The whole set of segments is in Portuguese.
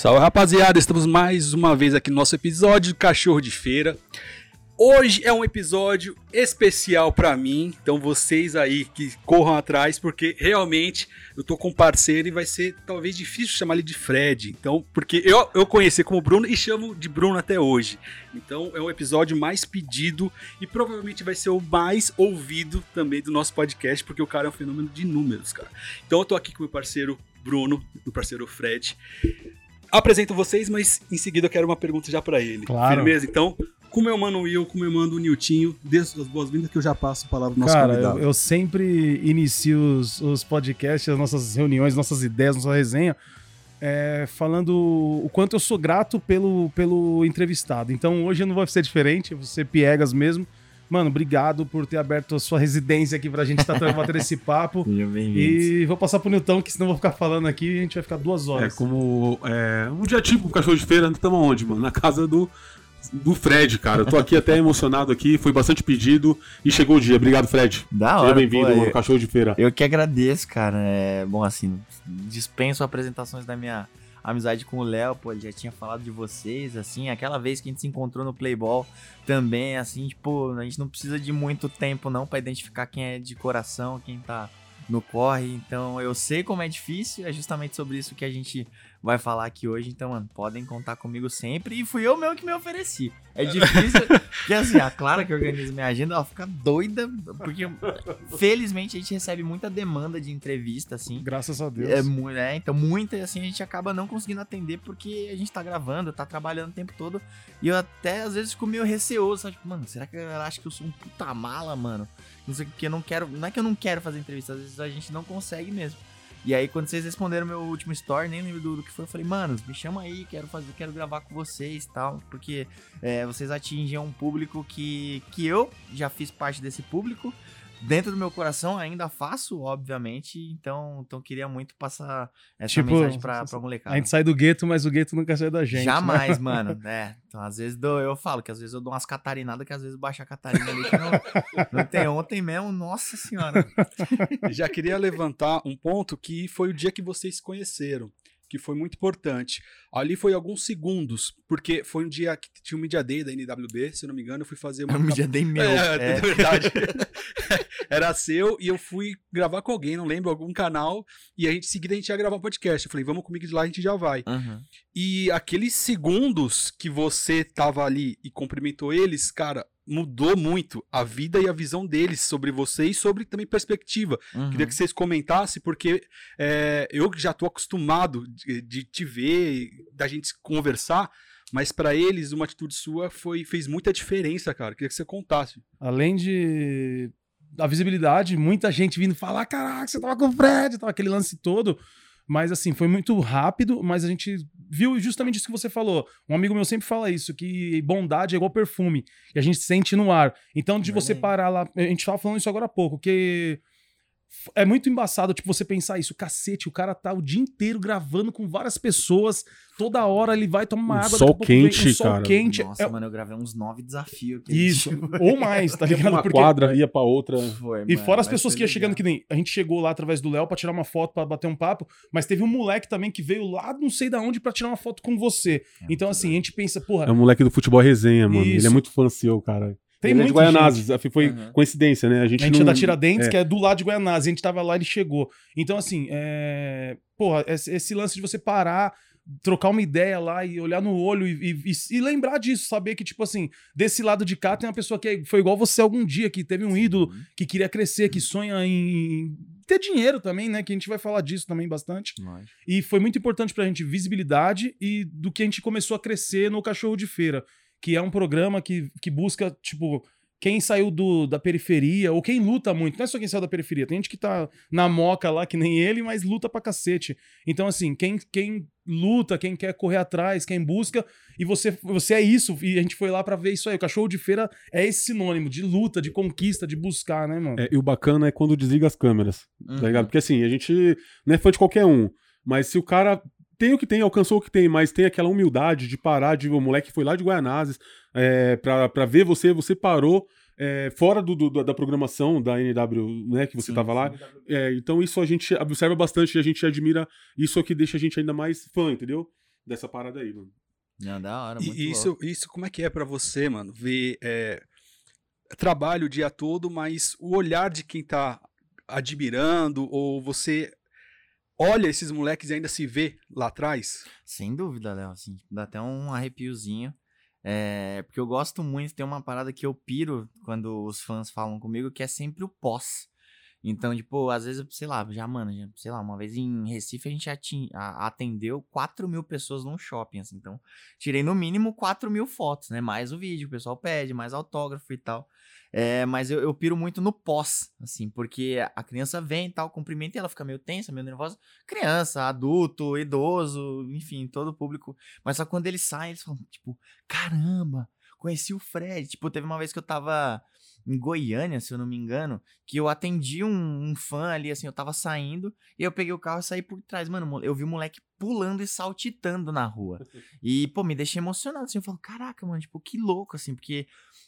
Salve rapaziada, estamos mais uma vez aqui no nosso episódio do Cachorro de Feira. Hoje é um episódio especial pra mim, então vocês aí que corram atrás, porque realmente eu tô com um parceiro e vai ser talvez difícil chamar ele de Fred. Então, porque eu, eu conheci como Bruno e chamo de Bruno até hoje. Então é um episódio mais pedido e provavelmente vai ser o mais ouvido também do nosso podcast, porque o cara é um fenômeno de números, cara. Então eu tô aqui com meu parceiro Bruno, meu parceiro Fred. Apresento vocês, mas em seguida eu quero uma pergunta já pra ele. Claro. Firmeza? Então, com meu mano Will, com meu mano Niltinho, dê suas boas-vindas que eu já passo a palavra pro nosso Cara, convidado. eu, eu sempre inicio os, os podcasts, as nossas reuniões, nossas ideias, nossa resenha, é, falando o quanto eu sou grato pelo, pelo entrevistado. Então hoje não vai ser diferente, ser piegas mesmo. Mano, obrigado por ter aberto a sua residência aqui pra gente estar tá batendo esse papo. E vou passar pro Nilton, que senão eu vou ficar falando aqui e a gente vai ficar duas É horas. como é, um dia tipo cachorro de feira, estamos onde, mano? Na casa do, do Fred, cara. Eu tô aqui até emocionado aqui, foi bastante pedido e chegou o dia. Obrigado, Fred. Da Seja hora, bem-vindo pô, ao eu- cachorro de feira. Eu que agradeço, cara. É, bom, assim, dispenso apresentações da minha amizade com o Léo, pô, ele já tinha falado de vocês, assim, aquela vez que a gente se encontrou no Playball também, assim, tipo, a gente não precisa de muito tempo não pra identificar quem é de coração, quem tá no corre, então eu sei como é difícil, é justamente sobre isso que a gente vai falar aqui hoje, então, mano, podem contar comigo sempre, e fui eu mesmo que me ofereci. É difícil, porque assim, a Clara que organiza minha agenda, ela fica doida, porque felizmente a gente recebe muita demanda de entrevista, assim, Graças a Deus. é, mu- é, então muita e assim a gente acaba não conseguindo atender porque a gente tá gravando, tá trabalhando o tempo todo. E eu até às vezes fico meio receoso, sabe? Tipo, mano, será que ela acha que eu sou um puta mala, mano? Não sei o que, eu não quero. Não é que eu não quero fazer entrevista, às vezes a gente não consegue mesmo. E aí, quando vocês responderam meu último story, nem lembro do, do que foi, eu falei, mano, me chama aí, quero fazer, quero gravar com vocês tal. Porque é, vocês atingem um público que, que eu já fiz parte desse público dentro do meu coração ainda faço, obviamente, então, então queria muito passar essa Tipo, mensagem pra, pra molecada. A gente sai do gueto, mas o gueto nunca sai da gente. né? Jamais, mano. É, então às vezes dou- eu falo que às vezes eu dou umas catarinadas que às vezes baixa a catarina ali que não, não tem. Ontem mesmo, nossa senhora. Já queria levantar um ponto que foi o dia que vocês se conheceram, que foi muito importante. Ali foi alguns segundos, porque foi um dia que tinha um Media Day da NWB, se eu não me engano, eu fui fazer uma... Eu me já dei meu. É, é. é verdade. Era seu e eu fui gravar com alguém, não lembro, algum canal, e a gente, em seguida a gente ia gravar um podcast. Eu falei, vamos comigo de lá, a gente já vai. Uhum. E aqueles segundos que você tava ali e cumprimentou eles, cara, mudou muito a vida e a visão deles sobre você e sobre também perspectiva. Uhum. Queria que vocês comentassem, porque é, eu já tô acostumado de, de te ver, da gente conversar, mas pra eles uma atitude sua foi, fez muita diferença, cara. Queria que você contasse. Além de da visibilidade, muita gente vindo falar: caraca, você tava com o Fred, tava aquele lance todo. Mas assim, foi muito rápido, mas a gente viu justamente isso que você falou. Um amigo meu sempre fala isso, que bondade é igual perfume, que a gente sente no ar. Então, de você Verdade. parar lá, a gente tava falando isso agora há pouco, que é muito embaçado, tipo, você pensar isso, cacete, o cara tá o dia inteiro gravando com várias pessoas, toda hora ele vai tomar uma Um água, sol pouco vem quente, um sol cara. quente. Nossa, é- mano, eu gravei uns nove desafios. aquele isso, dia. ou mais, tá Ia pra ligado? uma Porque quadra, ia pra outra. Foi, e mano, fora as pessoas que iam chegando, que nem a gente chegou lá através do Léo pra tirar uma foto, pra bater um papo, mas teve um moleque também que veio lá não sei da onde pra tirar uma foto com você. É, Então, assim, a gente pensa, porra, É um moleque do futebol resenha, mano. Ele Isso. é muito fã seu, cara. Tem ele é de Guaianazes. Foi Uhum. coincidência, né? A A gente, gente não... é da Tiradentes, é. que é do lado de Guianazes. A gente tava lá e ele chegou. Então, assim, é... porra, esse, lance de você parar, trocar uma ideia lá e olhar no olho e, e- e- lembrar disso, saber que, tipo assim, desse lado de cá tem uma pessoa que é- foi igual você algum dia, que teve um ídolo, que queria crescer, que sonha em ter dinheiro também, né? Que a gente vai falar disso também bastante. E foi muito importante pra gente visibilidade e do que a gente começou a crescer no Cachorro de Feira, que é um programa que, que busca, tipo, quem saiu do, da periferia, ou quem luta muito, não é só quem saiu da periferia, tem gente que tá na moca lá, que nem ele, mas luta pra cacete. Então, assim, quem, quem luta, quem quer correr atrás, quem busca, e você, você é isso, e a gente foi lá pra ver isso aí. O Cachorro de Feira é esse sinônimo de luta, de conquista, de buscar, né, mano? É, e o bacana é quando desliga as câmeras, Uhum. tá ligado? Porque assim, a gente não é fã de qualquer um, mas se o cara tem o que tem, alcançou o que tem, mas tem aquela humildade de parar, de o moleque foi lá de Guaianazes é, pra, pra ver você, você parou é, fora do, do- da programação da NW, né, que você Sim, tava lá. É, então isso a gente observa bastante e a gente admira, isso é o que deixa a gente ainda mais fã, entendeu? dessa parada aí, mano. Não, da hora, E muito isso, louco. isso, como é que é pra você, mano? Ver é, trabalho o dia todo, mas o olhar de quem tá admirando, ou você olha esses moleques e ainda se vê lá atrás? Sem dúvida, Léo, assim, dá até um arrepiozinho. É, porque eu gosto muito, tem uma parada que eu piro quando os fãs falam comigo, que é sempre o pós. Então, tipo, às vezes, sei lá, já, mano, já, sei lá, uma vez em Recife a gente atendeu 4 mil pessoas num shopping, assim. Então, tirei no mínimo 4 mil fotos, né? Mais o vídeo, o pessoal pede, mais autógrafo e tal. É, mas eu, eu piro muito no pós, assim, porque a criança vem e tal, cumprimenta e ela fica meio tensa, meio nervosa. Criança, adulto, idoso, enfim, todo público. Mas só quando eles saem, eles falam, tipo, caramba, conheci o Fred. Tipo, teve uma vez que eu tava em Goiânia, se eu não me engano, que eu atendi um, um fã ali, assim, eu tava saindo, e eu peguei o carro e saí por trás. Mano, eu vi o moleque pulando e saltitando na rua. E, pô, me deixei emocionado, assim, eu falo, caraca, mano, tipo, que louco, assim, porque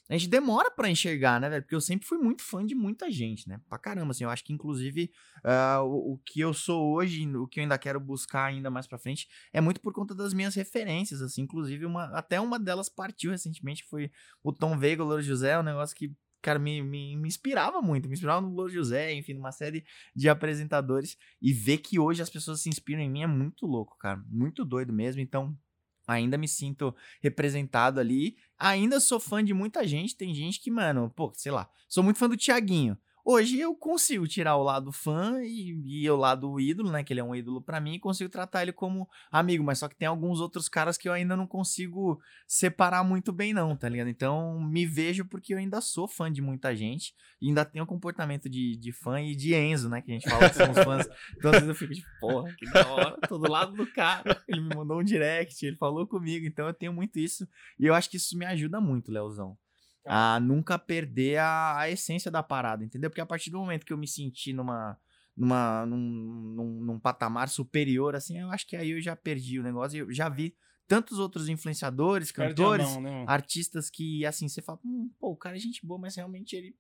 a gente demora pra enxergar, né, velho? Porque eu sempre fui muito fã de muita gente, né? Pra caramba, assim, eu acho que, inclusive, ah, o, o que eu sou hoje, o que eu ainda quero buscar ainda mais pra frente, é muito por conta das minhas referências, assim, inclusive, uma, até uma delas partiu recentemente, foi o Tom Veiga, o Louro José, um negócio que, cara, me, me, me inspirava muito, me inspirava no Louro José, enfim, numa série de apresentadores, e ver que hoje as pessoas se inspiram em mim é muito louco, cara, muito doido mesmo, então... Ainda me sinto representado ali. Ainda sou fã de muita gente. Tem gente que, mano, pô, sei lá, sou muito fã do Tiaguinho. Hoje eu consigo tirar o lado fã e, e o lado ídolo, né? Que ele é um ídolo pra mim, e consigo tratar ele como amigo. Mas só que tem alguns outros caras que eu ainda não consigo separar muito bem, não, tá ligado? Então me vejo porque eu ainda sou fã de muita gente. E ainda tenho comportamento de, de fã e de Enzo, né? Que a gente fala que somos fãs. Então às vezes eu fico tipo, porra, que da hora, tô do lado do cara. Ele me mandou um direct, ele falou comigo. Então eu tenho muito isso. E eu acho que isso me ajuda muito, Leozão a nunca perder a, a essência da parada, entendeu? Porque a partir do momento que eu me senti numa, numa, num, num, num patamar superior, assim, eu acho que aí eu já perdi o negócio. Eu já vi tantos outros influenciadores, cantores, mão, né, artistas que, assim, você fala, hum, pô, o cara é gente boa, mas realmente ele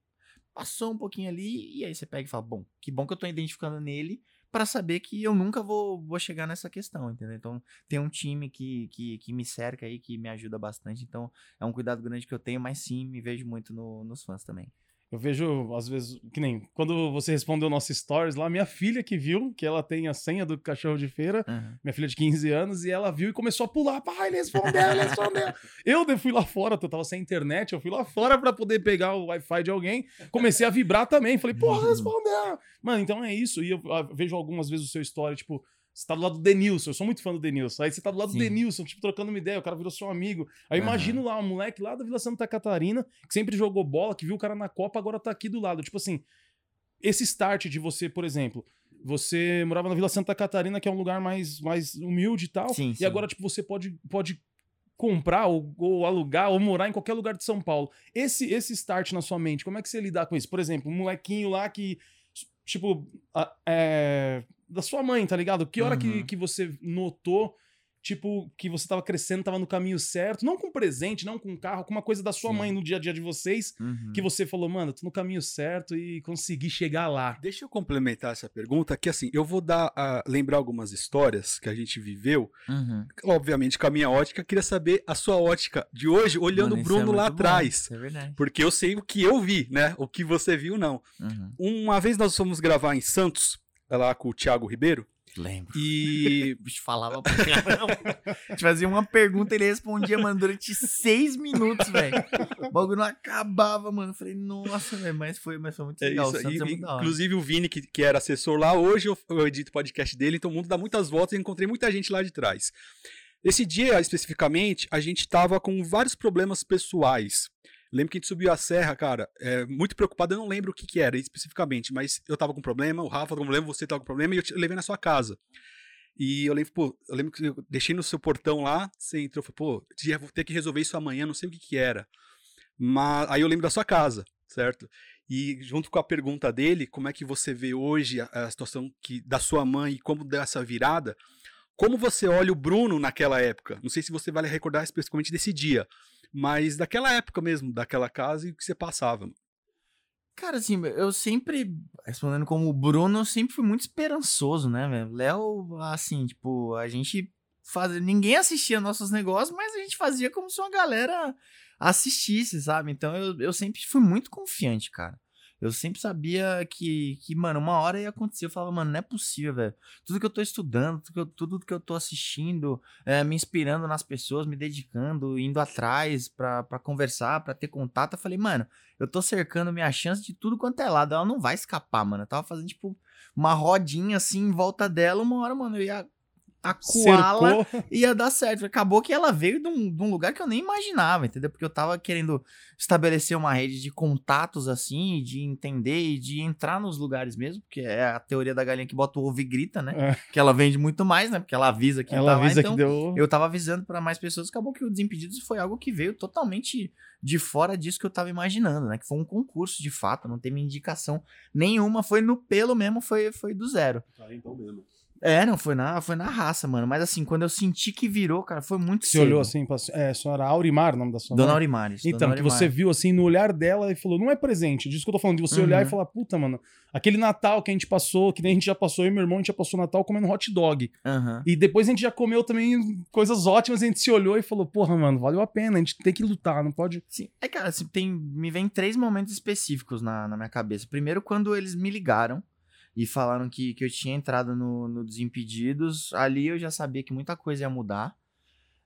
passou um pouquinho ali, e aí você pega e fala, bom, que bom que eu tô identificando nele pra saber que eu nunca vou, vou chegar nessa questão, entendeu? Então, tem um time que, que, que me cerca aí, que me ajuda bastante, então é um cuidado grande que eu tenho, mas sim, me vejo muito no- nos fãs também. Eu vejo, às vezes, que nem quando você respondeu nosso stories lá, minha filha que viu, que ela tem a senha do cachorro de feira, Aham. minha filha de 15 anos, e ela viu e começou a pular. Pai, ele respondeu, ele respondeu. eu fui lá fora, eu tava sem internet, eu fui lá fora pra poder pegar o Wi-Fi de alguém, comecei a vibrar também. Falei, porra, respondeu. Mano, então é isso. E eu, ah, vejo algumas vezes o seu story, tipo, você tá do lado do Denilson, eu sou muito fã do Denilson. Aí você tá do lado Sim. do Denilson, tipo, trocando uma ideia, o cara virou seu amigo. Aí eu Aham. imagino lá um moleque lá da Vila Santa Catarina, que sempre jogou bola, que viu o cara na Copa, agora tá aqui do lado. Tipo assim, esse start de você, por exemplo, você morava na Vila Santa Catarina, que é um lugar mais, mais humilde e tal, Sim, e sim. agora, tipo, você pode, pode comprar ou, ou alugar ou morar em qualquer lugar de São Paulo. Esse, esse start na sua mente, como é que você lidar com isso? Por exemplo, um molequinho lá que, tipo, a- é, da sua mãe, tá ligado? Que hora que, Uhum. que você notou, tipo, que você tava crescendo, tava no caminho certo, não com presente, não com carro, com uma coisa da sua Sim. mãe no dia a dia de vocês, Uhum. que você falou, mano, tô no caminho certo e consegui chegar lá. Deixa eu complementar essa pergunta, que assim, eu vou dar a lembrar algumas histórias que a gente viveu, Uhum. obviamente com a minha ótica, queria saber a sua ótica de hoje, olhando Mano, o Bruno é lá bom, atrás. É verdade. Porque eu sei o que eu vi, né? O que você viu, não. Uhum. Uma vez nós fomos gravar em Santos, lá com o Thiago Ribeiro, Lembro. e O bicho falava pra caramba. A gente fazia uma pergunta e ele respondia, mano, durante seis minutos, velho. O bagulho não acabava, mano. Eu falei, nossa, velho, mas foi, mas foi muito É legal. isso, o Santos e- é muito inclusive o Vini, que, que era assessor lá, hoje eu, eu edito o podcast dele, então o mundo dá muitas voltas e encontrei muita gente lá de trás. Esse dia, especificamente, a gente tava com vários problemas pessoais. Lembro que a gente subiu a serra, cara, é, muito preocupado, eu não lembro o que que era especificamente, mas eu tava com problema, o Rafa com problema, você tava com problema, e eu te levei na sua casa. E eu lembro, pô, eu lembro que eu deixei no seu portão lá, você entrou, falou, pô, vou ter que resolver isso amanhã, não sei o que que era. Mas aí eu lembro da sua casa, certo? E junto com a pergunta dele, como é que você vê hoje a, a situação que, da sua mãe e como deu essa virada? Como você olha o Bruno naquela época? Não sei se você vai recordar especificamente desse dia, mas daquela época mesmo, daquela casa e o que você passava. Cara, assim, eu sempre, respondendo como o Bruno, eu sempre fui muito esperançoso, né, velho? Léo, assim, tipo, a gente fazer. Ninguém assistia nossos negócios, mas a gente fazia como se uma galera assistisse, sabe? Então eu, eu sempre fui muito confiante, cara. Eu sempre sabia que, que, mano, uma hora ia acontecer. Eu falava, mano, não é possível, velho. Tudo que eu tô estudando, tudo que eu, tudo que eu tô assistindo, é, me inspirando nas pessoas, me dedicando, indo atrás pra, pra conversar, pra ter contato. Eu falei, mano, eu tô cercando minha chance de tudo quanto é lado. Ela não vai escapar, mano. Eu tava fazendo, tipo, uma rodinha assim em volta dela. Uma hora, mano, eu ia a koala Cercou. ia dar certo. Acabou que ela veio de um, de um lugar que eu nem imaginava, entendeu? Porque eu tava querendo estabelecer uma rede de contatos assim, de entender e de entrar nos lugares mesmo, porque é a teoria da galinha que bota o ovo e grita, né? É. Que ela vende muito mais, né? Porque ela avisa que Ela tá lá, avisa então que deu. eu tava avisando pra mais pessoas, acabou que o Desimpedidos foi algo que veio totalmente de fora disso que eu tava imaginando, né? Que foi um concurso de fato, não teve indicação nenhuma, foi no pelo mesmo, foi, foi do zero. Tá, então mesmo. É, não, foi na, foi na raça, mano. Mas assim, quando eu senti que virou, cara, foi muito Você cedo. olhou assim, pra, é, senhora Aurimar, o nome da sua Dona mãe? Aurimares. Então, Dona que você Aurimar. viu assim no olhar dela e falou, não é presente, disso que eu tô falando, de você olhar e Uhum. falar, puta, mano, aquele Natal que a gente passou, que nem a gente já passou, eu e meu irmão, a gente já passou Natal comendo hot dog. Aham. E depois a gente já comeu também coisas ótimas, a gente se olhou e falou, porra, mano, valeu a pena, a gente tem que lutar, não pode. Sim. É, cara, assim, tem, me vem três momentos específicos na, na minha cabeça. Primeiro, quando eles me ligaram e falaram que, que eu tinha entrado no, no Desimpedidos, ali eu já sabia que muita coisa ia mudar.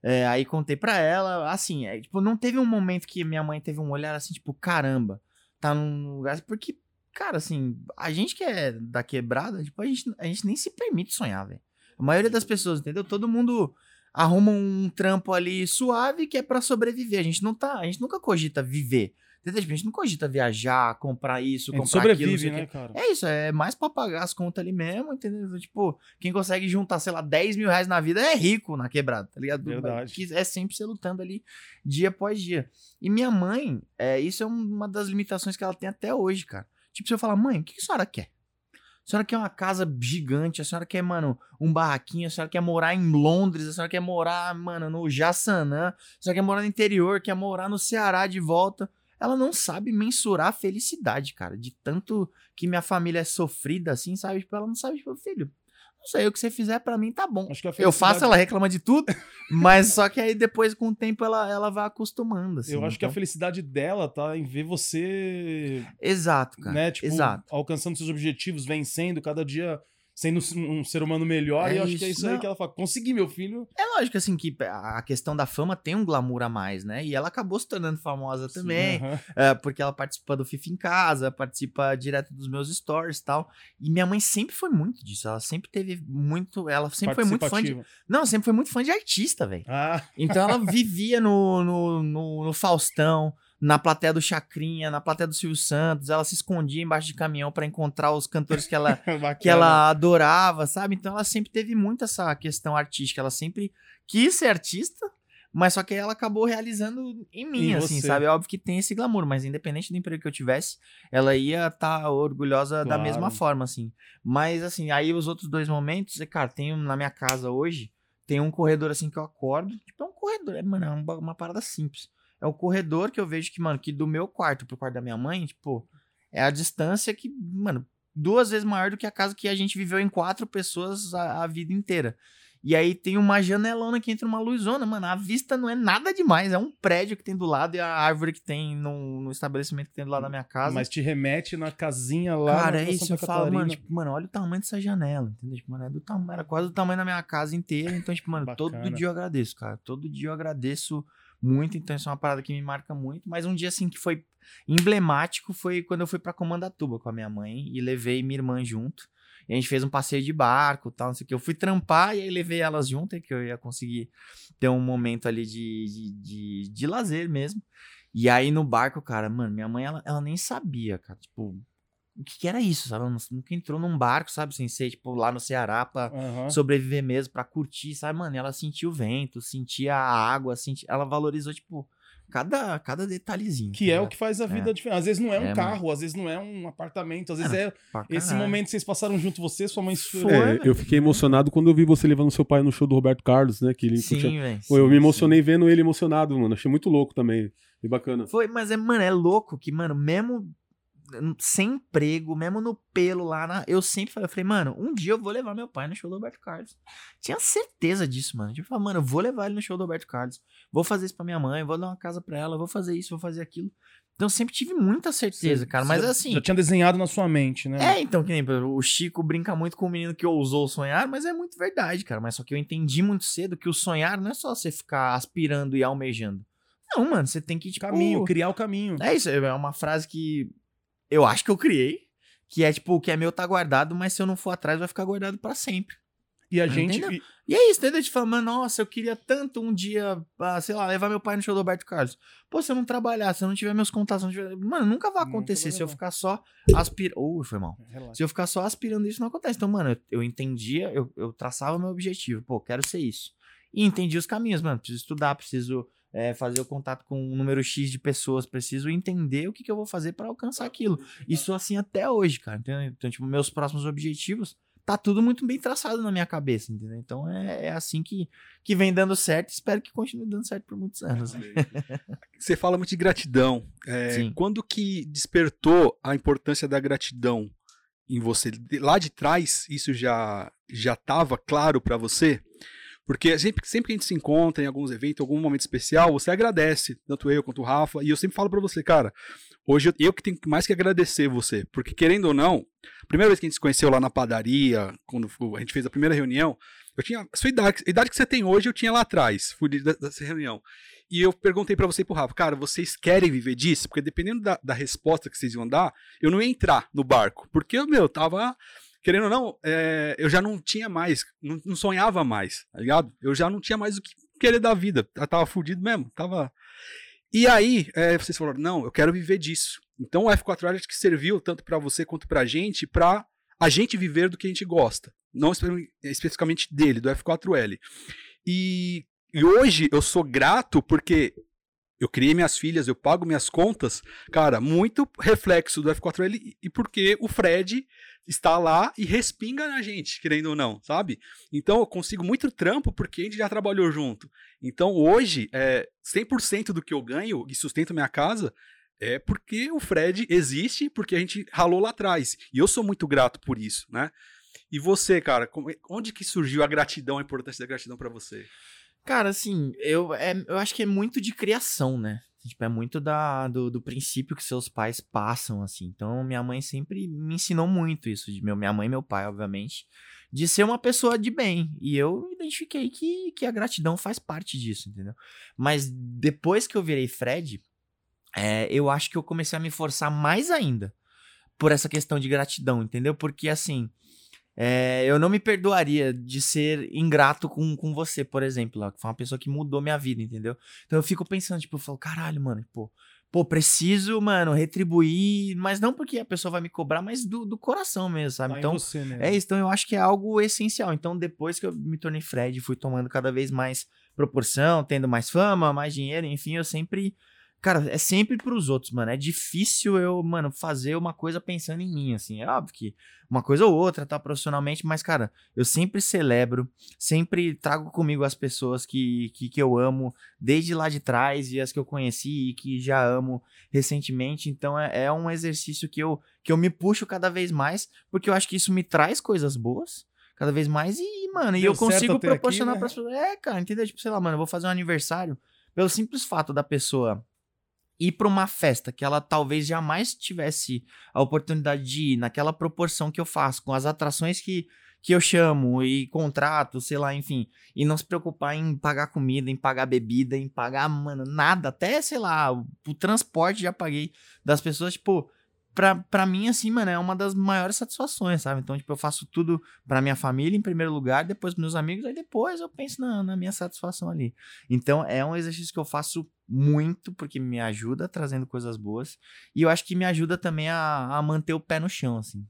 É, aí contei pra ela, assim, é, tipo, não teve um momento que minha mãe teve um olhar assim, tipo, caramba, tá num lugar. Porque, cara, assim, a gente que é da quebrada, tipo, a gente, a gente nem se permite sonhar, velho. A maioria das pessoas, entendeu? Todo mundo arruma um trampo ali suave que é pra sobreviver. A gente não tá, a gente nunca cogita viver. A gente não cogita viajar, comprar isso, comprar aquilo, sobrevive, sei o quê. né, cara? É isso, é mais pra pagar as contas ali mesmo, entendeu? Tipo, quem consegue juntar, sei lá, 10 mil reais na vida é rico na quebrada, tá ligado? Verdade. É sempre se lutando ali dia após dia. E minha mãe, é, isso é uma das limitações que ela tem até hoje, cara. Tipo, se eu falar, mãe, o que a senhora quer? A senhora quer uma casa gigante, a senhora quer, mano, um barraquinho, a senhora quer morar em Londres, a senhora quer morar, mano, no Jaçanã, a senhora quer morar no interior, quer morar no Ceará de volta. Ela não sabe mensurar a felicidade, cara, de tanto que minha família é sofrida assim, sabe? Tipo, ela não sabe, tipo, filho, sei, o que você fizer pra mim tá bom. Eu faço, ela reclama de tudo, mas só que aí depois, com o tempo, ela, ela vai acostumando, assim. Eu acho que a então- felicidade dela tá em ver você, Exato, cara. né, tipo, Exato. alcançando seus objetivos, vencendo, cada dia sendo um ser humano melhor. É e eu acho que é isso, isso aí não. que ela fala. Consegui, meu filho. É lógico, assim, que a questão da fama tem um glamour a mais, né? E ela acabou se tornando famosa também, Aham. é, porque ela participa do FIFA em Casa, participa direto dos meus stories e tal. E minha mãe sempre foi muito disso. Ela sempre teve muito. Ela sempre foi muito fã de. Não, sempre foi muito fã de artista, velho. Ah, Então ela vivia no, no, no, no Faustão, na plateia do Chacrinha, na plateia do Silvio Santos. Ela se escondia embaixo de caminhão pra encontrar os cantores que ela, bacana. que ela adorava, sabe? Então ela sempre teve muito essa questão artística. Ela sempre quis ser artista, mas só que ela acabou realizando em mim, Em assim, você. sabe? É óbvio que tem esse glamour, mas independente do emprego que eu tivesse, ela ia estar orgulhosa da Claro. mesma forma, assim. Mas, assim, aí os outros dois momentos, é, cara, tem um na minha casa hoje, tem um corredor assim que eu acordo, tipo, é um corredor, é, mano, é uma, uma parada simples. É o corredor que eu vejo que, mano, que do meu quarto pro quarto da minha mãe, tipo, é a distância que, mano, duas vezes maior do que a casa que a gente viveu em quatro pessoas a, a vida inteira. E aí tem uma janelona que entra uma luzona, mano. A vista não é nada demais. É um prédio que tem do lado e a árvore que tem no, no estabelecimento que tem do lado da minha casa. Mas te remete na casinha lá. Cara, é isso. Eu falo, mano, tipo, mano, olha o tamanho dessa janela, entendeu? Tipo, mano, é do tamanho, era quase o tamanho da minha casa inteira. Então, tipo, mano, todo dia eu agradeço, cara. Todo dia eu agradeço muito. Então, isso é uma parada que me marca muito. Mas um dia, assim, que foi emblemático foi quando eu fui pra Comandatuba com a minha mãe e levei minha irmã junto. E a gente fez um passeio de barco tal, não sei o que. Eu fui trampar e aí levei elas junto, que eu ia conseguir ter um momento ali de, de, de, de lazer mesmo. E aí no barco, cara, mano, minha mãe, ela, ela nem sabia, cara. Tipo, o que, que era isso, sabe? Ela nu- nunca entrou num barco, sabe? Sem ser, tipo, lá no Ceará pra Aham. sobreviver mesmo, pra curtir, sabe? Mano, ela sentia o vento, sentia a água, sentia... ela valorizou, tipo, cada, cada detalhezinho. Que é o que faz a vida diferente. Às vezes não é um É, mano. carro, às vezes não é um apartamento, às vezes é esse momento que vocês passaram junto, você, sua mãe, Foi, sua... É, eu fiquei emocionado quando eu vi você levando seu pai no show do Roberto Carlos, né? Que ele Sim, curtia- velho. Pô, eu sim, me sim. emocionei vendo ele emocionado, mano. Achei muito louco também. Bem bacana. Foi, mas é, mano, é louco que, mano, mesmo sem emprego, mesmo no pelo lá, na- eu sempre falei, eu falei, mano, um dia eu vou levar meu pai no show do Roberto Carlos. Tinha certeza disso, mano. Tipo, mano, eu vou levar ele no show do Roberto Carlos. Vou fazer isso pra minha mãe, vou dar uma casa pra ela, vou fazer isso, vou fazer aquilo. Então eu sempre tive muita certeza, cara. Mas assim. Já tinha desenhado na sua mente, né? É, então, que nem o Chico brinca muito com o menino que ousou sonhar, mas é muito verdade, cara. Mas só que eu entendi muito cedo que o sonhar não é só você ficar aspirando e almejando. Não, mano, você tem que, tipo... Caminho, criar o caminho. É isso, é uma frase que eu acho que eu criei, que é tipo, o que é meu tá guardado, mas se eu não for atrás vai ficar guardado pra sempre. E a gente. Entendeu? e- E é isso, entendeu? Tipo, falar, mano, nossa, eu queria tanto um dia, ah, sei lá, levar meu pai no show do Roberto Carlos. Pô, se eu não trabalhar, se eu não tiver meus contatos, não tiver... Mano, nunca vai Nunca acontecer vai se eu ficar só aspirando... Ui, foi mal. Relaxa. Se eu ficar só aspirando isso, não acontece. Então, mano, eu, eu entendia, eu, eu traçava meu objetivo. Pô, quero ser isso. E entendi os caminhos, mano. Preciso estudar, preciso é, fazer o contato com um número X de pessoas, preciso entender o que, que eu vou fazer pra alcançar aquilo. Isso assim até hoje, cara. Entendeu? Então, tipo, meus próximos objetivos, tá tudo muito bem traçado na minha cabeça, entendeu? Então é, é assim que, que vem dando certo. Espero que continue dando certo por muitos anos. Você fala muito de gratidão. É, quando que despertou a importância da gratidão em você? Lá de trás, isso já já estava claro para você? Porque sempre, sempre que a gente se encontra em alguns eventos, algum momento especial, você agradece, tanto eu quanto o Rafa, e eu sempre falo para você, cara, hoje eu, eu que tenho mais que agradecer você, porque querendo ou não, a primeira vez que a gente se conheceu lá na padaria, quando a gente fez a primeira reunião, eu tinha a sua idade, a idade que você tem hoje, eu tinha lá atrás, fui de- dessa reunião. E eu perguntei pra você e pro Rafa, cara, vocês querem viver disso? Porque dependendo da, da resposta que vocês iam dar, eu não ia entrar no barco. Porque, meu, tava. Querendo ou não, é, eu já não tinha mais, não, não sonhava mais, tá ligado? Eu já não tinha mais o que querer da vida. Eu tava fudido mesmo, tava. E aí, é, vocês falaram, não, eu quero viver disso. Então o F4L acho que serviu tanto pra você quanto pra gente, pra a gente viver do que a gente gosta. Não espe- especificamente dele, do F4L. E, e hoje eu sou grato porque eu criei minhas filhas, eu pago minhas contas, cara, muito reflexo do F4L e- porque o Fred está lá e respinga na gente, querendo ou não, sabe? Então eu consigo muito trampo porque a gente já trabalhou junto. Então hoje, é, 100% do que eu ganho e sustento minha casa é porque o Fred existe, porque a gente ralou lá atrás. E eu sou muito grato por isso, né? E você, cara, como- onde que surgiu a gratidão, a importância da gratidão pra você? Cara, assim, eu, é, eu acho que é muito de criação, né? Tipo, é muito da, do, do princípio que seus pais passam, assim. Então, minha mãe sempre me ensinou muito isso, de meu, minha mãe e meu pai, obviamente, de ser uma pessoa de bem. E eu identifiquei que, que a gratidão faz parte disso, entendeu? Mas depois que eu virei Fred, é, eu acho que eu comecei a me forçar mais ainda por essa questão de gratidão, entendeu? Porque, assim, é, eu não me perdoaria de ser ingrato com, com você, por exemplo, lá, que foi uma pessoa que mudou minha vida, entendeu? Então eu fico pensando, tipo, eu falo, caralho, mano, pô, pô, preciso, mano, retribuir, mas não porque a pessoa vai me cobrar, mas do, do coração mesmo, sabe? Tá então, você mesmo. é isso, então eu acho que é algo essencial. Então, depois que eu me tornei Fred, fui tomando cada vez mais proporção, tendo mais fama, mais dinheiro, enfim, eu sempre. Cara, é sempre pros outros, mano. É difícil eu, mano, fazer uma coisa pensando em mim, assim. É óbvio que uma coisa ou outra, tá, profissionalmente, mas, cara, eu sempre celebro, sempre trago comigo as pessoas que, que, que eu amo desde lá de trás e as que eu conheci e que já amo recentemente. Então, é, é um exercício que eu, que eu me puxo cada vez mais, porque eu acho que isso me traz coisas boas cada vez mais e, mano, e Deu eu certo consigo proporcionar né? pras pessoas. É, cara, entendeu? Tipo, sei lá, mano, eu vou fazer um aniversário pelo simples fato da pessoa ir pra uma festa que ela talvez jamais tivesse a oportunidade de ir naquela proporção que eu faço, com as atrações que, que eu chamo e contrato, sei lá, enfim, e não se preocupar em pagar comida, em pagar bebida, em pagar, mano, nada, até, sei lá, o transporte já paguei das pessoas, tipo, pra, pra mim, assim, mano, é uma das maiores satisfações, sabe? Então, tipo, eu faço tudo pra minha família em primeiro lugar, depois pros meus amigos, aí depois eu penso na, na minha satisfação ali. Então, é um exercício que eu faço muito, porque me ajuda trazendo coisas boas, e eu acho que me ajuda também a, a manter o pé no chão, assim.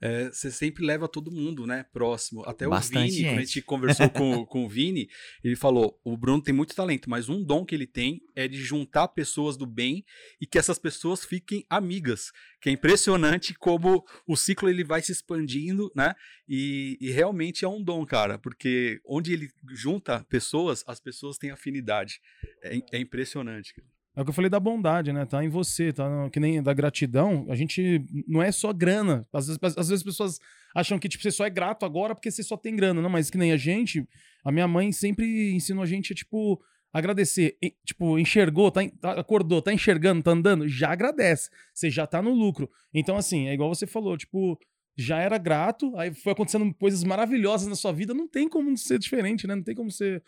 É, você sempre leva todo mundo, né, próximo. Até Bastante o Vini, quando a gente. gente conversou com, com o Vini, ele falou: o Bruno tem muito talento, mas um dom que ele tem é de juntar pessoas do bem e que essas pessoas fiquem amigas. Que é impressionante como o ciclo ele vai se expandindo, né? E, e realmente é um dom, cara, porque onde ele junta pessoas, as pessoas têm afinidade. É, é impressionante. cara. É o que eu falei da bondade, né? Tá em você, tá no- que nem da gratidão. A gente não é só grana. Às vezes, às vezes as pessoas acham que tipo, você só é grato agora porque você só tem grana. Não, mas que nem a gente, a minha mãe sempre ensinou a gente a, tipo, agradecer. E, tipo, enxergou, tá, tá- acordou, tá enxergando, tá andando, já agradece. Você já tá no lucro. Então, assim, é igual você falou, tipo, já era grato, aí foi acontecendo coisas maravilhosas na sua vida, não tem como ser diferente, né? Não tem como ser.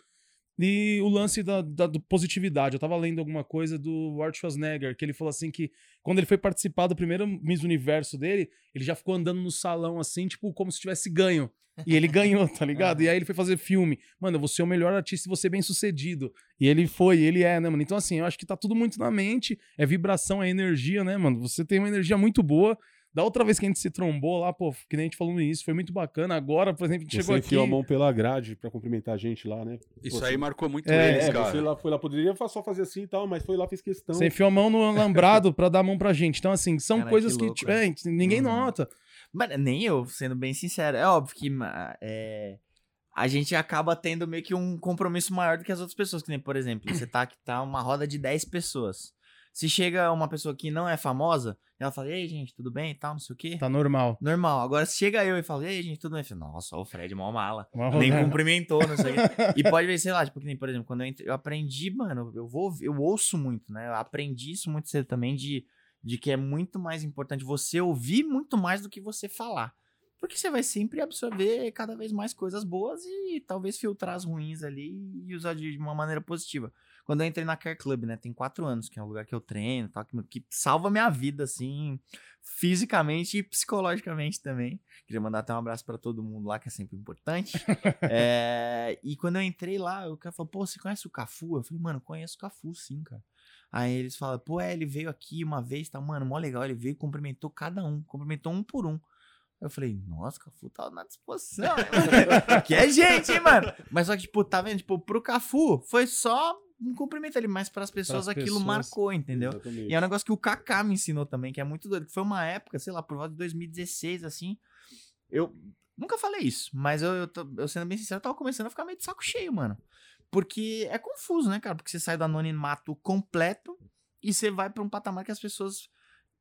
E o lance da, da do positividade. Eu tava lendo alguma coisa do Art Schwarzenegger, que ele falou assim que quando ele foi participar do primeiro Miss Universo dele, ele já ficou andando no salão assim, tipo, como se tivesse ganho. E ele ganhou, tá ligado? E aí ele foi fazer filme. Mano, eu vou ser o melhor artista e vou ser bem sucedido. E ele foi, ele é, né, mano? Então, assim, eu acho que tá tudo muito na mente. É vibração, é energia, né, mano? Você tem uma energia muito boa. Da outra vez que a gente se trombou lá, pô, que nem a gente falou no início, foi muito bacana. Agora, por exemplo, a gente Você chegou aqui. enfiou a mão pela grade pra cumprimentar a gente lá, né? Isso Pô, aí você- marcou muito É, eles, É, cara. você lá, foi lá, poderia só fazer assim e tal, mas foi lá, fez questão. Você enfiou a mão no alambrado pra dar a mão pra gente. Então, assim, são Caralho, coisas que que, louco, né? é, ninguém Uhum. nota. Mas nem eu, sendo bem sincero. É óbvio que é, a gente acaba tendo meio que um compromisso maior do que as outras pessoas. Que nem, por exemplo, você tá aqui, tá uma roda de 10 pessoas. Se chega uma pessoa que não é famosa, ela fala, ei, gente, tudo bem e tal, não sei o quê. Tá normal. Normal. Agora, se chega eu e falo, ei, gente, tudo bem? Eu falo, Nossa, o Fred, mó mala. Uma Nem rodada. cumprimentou, não sei o quê. E pode ver, sei lá, tipo, que nem, por exemplo, quando eu, entre- eu aprendi, mano, eu vou, eu ouço muito, né? Eu aprendi isso muito cedo também de, de que é muito mais importante você ouvir muito mais do que você falar. Porque você vai sempre absorver cada vez mais coisas boas e talvez filtrar as ruins ali e usar de uma maneira positiva. Quando eu entrei na Care Club, né? Tem quatro anos, que é um lugar que eu treino, tal, que, que salva minha vida, assim, fisicamente e psicologicamente também. Queria mandar até um abraço pra todo mundo lá, que é sempre importante. É, e quando eu entrei lá, o cara falou, pô, você conhece o Cafu? Eu falei, mano, conheço o Cafu, sim, cara. Aí eles falam, pô, é, ele veio aqui uma vez, tá, mano, mó legal, ele veio e cumprimentou cada um, cumprimentou um por um. Eu falei, nossa, o Cafu tá na disposição, né, que é gente, hein, mano? Mas só que, tipo, tá vendo? Tipo, pro Cafu foi só um cumprimento ali, mas pras pessoas Pras aquilo pessoas. marcou, entendeu? Exatamente. E é um negócio que o Kaká me ensinou também, que é muito doido. que Foi uma época, sei lá, por volta de 2016, assim. Eu nunca falei isso, mas eu, eu, tô- eu sendo bem sincero, eu tava começando a ficar meio de saco cheio, mano. Porque é confuso, né, cara? Porque você sai do anonimato completo e você vai pra um patamar que as pessoas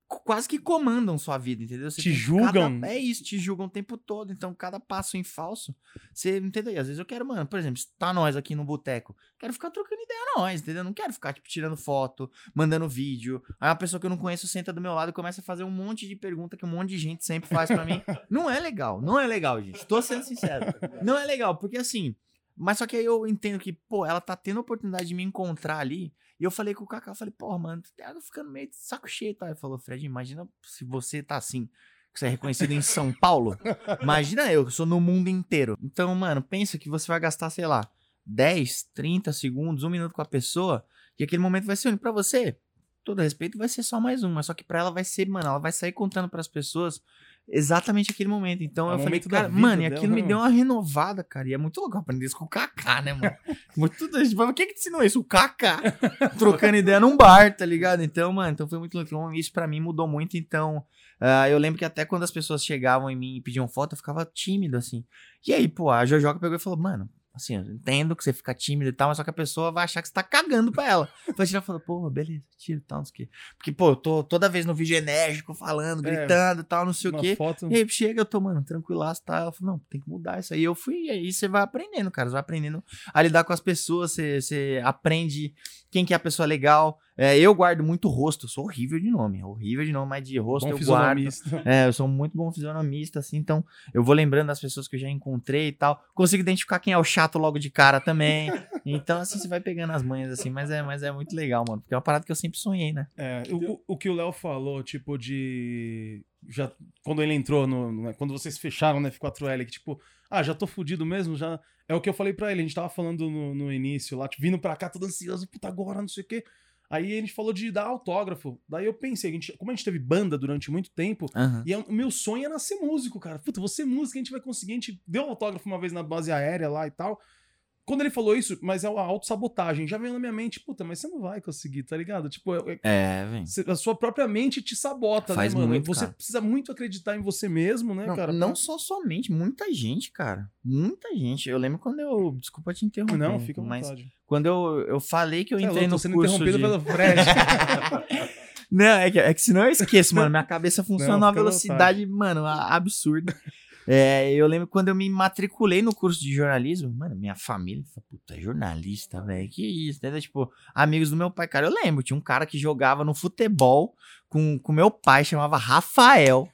quase que comandam sua vida, entendeu? Você Te julgam. cada- é isso, te julgam o tempo todo. Então, cada passo em falso, você entendeu? E às vezes eu quero, mano, por exemplo, tá nós aqui no boteco, quero ficar trocando ideia nós, entendeu? Não quero ficar, tipo, tirando foto, mandando vídeo. Aí uma pessoa que eu não conheço senta do meu lado e começa a fazer um monte de pergunta que um monte de gente sempre faz pra mim. Não é legal, não é legal, gente. Tô sendo sincero. Não é legal, porque assim. Mas só que aí eu entendo que, pô, ela tá tendo a oportunidade de me encontrar ali. E eu falei com o Kaká, eu falei, porra, mano, tu tá ficando meio de saco cheio, tá? Ele falou, Fred, imagina se você tá assim, que você é reconhecido em São Paulo. Imagina eu, que sou no mundo inteiro. Então, mano, pensa que você vai gastar, sei lá, 10, 30 segundos, um minuto com a pessoa, e aquele momento vai ser único pra você. Todo respeito vai ser só mais um, mas só que pra ela vai ser, mano, ela vai sair contando pras pessoas exatamente aquele momento. Então É o eu falei, cara, vida mano, e aquilo me né, deu uma renovada, cara. E é muito louco eu aprender isso com o Kaká, né, mano? muito doido. Tipo, Quem que te ensinou isso? O Kaká. Trocando ideia num bar, tá ligado? Então, mano, então foi muito louco. Então, isso pra mim mudou muito. Então, ah, eu lembro que até quando as pessoas chegavam em mim e pediam foto, eu ficava tímido, assim. E aí, pô, a Jojoca pegou e falou, mano, assim, eu entendo que você fica tímido e tal, mas só que a pessoa vai achar que você tá cagando pra ela. Então a gente falou, pô, beleza, tira e tal, não sei o quê. Porque, pô, eu tô toda vez no vídeo enérgico, falando, É, gritando e tal, não sei o quê. foto. E aí chega, eu tô, mano, tranquilaço, tá? Ela falou, não, tem que mudar isso aí. Eu fui, e aí você vai aprendendo, cara. Você vai aprendendo a lidar com as pessoas, você, você aprende quem que é a pessoa legal. É, eu guardo muito rosto, eu sou horrível de nome, horrível de nome, mas de rosto Bom eu guardo. fisionomista. É, eu sou muito bom fisionomista, assim, então eu vou lembrando das pessoas que eu já encontrei e tal. Consigo identificar quem é o chato logo de cara também. Então, assim, você vai pegando as manhas, assim, mas é, mas é muito legal, mano. Porque é uma parada que eu sempre sonhei, né? É, o, o- que o Léo falou, tipo, de. Já, quando ele entrou no. no- Quando vocês fecharam na F4L, que tipo, ah, já tô fudido mesmo, já. É o que eu falei pra ele. A gente tava falando no, no início lá, tipo, vindo pra cá, todo ansioso, puta, agora, não sei o quê. Aí a gente falou de dar autógrafo. Daí eu pensei, a gente- como a gente teve banda durante muito tempo, Aham. e é- o meu sonho era ser músico, cara. Puta, você músico, a gente vai conseguir. A gente deu um autógrafo uma vez na base aérea lá e tal. Quando ele falou isso, mas é uma autossabotagem, já veio na minha mente, puta, mas você não vai conseguir, tá ligado? Tipo, é- É, velho. Cê- A sua própria mente te sabota, Faz né, mano? muito, você cara. precisa muito acreditar em você mesmo, né, Não, cara? não só somente, muita gente, cara. Muita gente. Eu lembro quando eu. Desculpa te interromper. Não, fica à mas vontade. quando eu, eu falei que eu é entrei louco, tô no sendo curso interrompido de... pelo Fred. Não, é que, é que senão eu esqueço, mano. Minha cabeça funciona Não, numa velocidade, mano, a- absurda. É, eu lembro quando eu me matriculei no curso de jornalismo, mano, minha família puta, jornalista, velho, que isso, né? Tipo, amigos do meu pai, cara, eu lembro, tinha um cara que jogava no futebol com, com meu pai, chamava Rafael.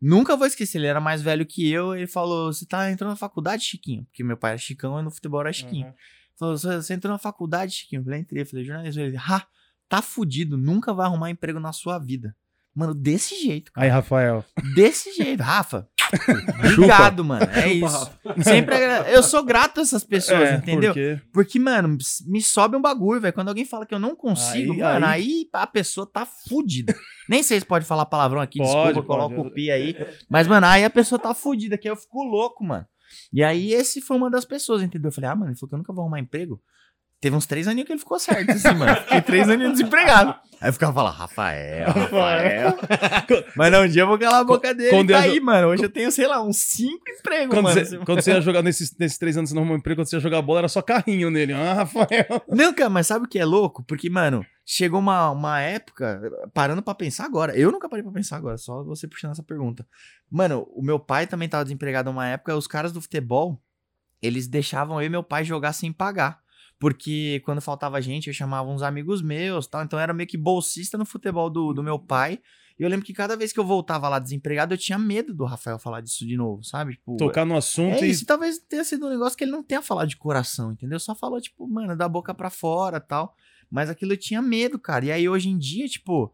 Nunca vou esquecer, ele era mais velho que eu, ele falou, você tá entrando na faculdade, Chiquinho? Porque meu pai era Chicão e no futebol era Chiquinho. Uhum. Falou, você você entrou na faculdade, Chiquinho? Eu falei, entrei. Eu falei, jornalismo. Ele, ha, tá fudido, nunca vai arrumar emprego na sua vida. Mano, desse jeito, cara. Aí, Rafael. Desse jeito. Rafa, obrigado, mano. É isso. Sempre agra- Eu sou grato a essas pessoas, É, entendeu? Porque... Porque, mano, me sobe um bagulho, velho. Quando alguém fala que eu não consigo, Aí- mano, aí- aí... a pessoa tá fudida. Nem sei se pode falar palavrão aqui, Pode, desculpa, pode. coloca o pi aí. Mas, mano, aí a pessoa tá fudida, que aí eu fico louco, mano. E aí esse foi uma das pessoas, entendeu? Eu falei, ah, mano, ele falou que eu nunca vou arrumar emprego. Teve uns três aninhos que ele ficou certo, assim, mano. Fiquei três aninhos desempregado. Aí eu ficava falando, Rafael, Rafael. Mas não, um dia eu vou calar a boca dele Quando e tá eu- aí, mano. Hoje eu tenho, sei lá, uns cinco empregos, Quando mano. você, quando você ia jogar nesses, nesses três anos, você não arrumou emprego, quando você ia jogar bola, era só carrinho nele. Ah, Rafael. Não, cara, mas sabe o que é louco? Porque, mano, chegou uma, uma época, parando pra pensar agora, eu nunca parei pra pensar agora, só você puxando essa pergunta. Mano, o meu pai também tava desempregado uma época, os caras do futebol, eles deixavam eu e meu pai jogar sem pagar. Porque quando faltava gente, eu chamava uns amigos meus tal. Então eu era meio que bolsista no futebol do, do meu pai. E eu lembro que cada vez que eu voltava lá desempregado, eu tinha medo do Rafael falar disso de novo, sabe? Tipo, Tocar no assunto é e. isso, talvez tenha sido um negócio que ele não tenha falado de coração, entendeu? Só falou, tipo, mano, da boca pra fora tal. Mas aquilo eu tinha medo, cara. E aí hoje em dia, tipo,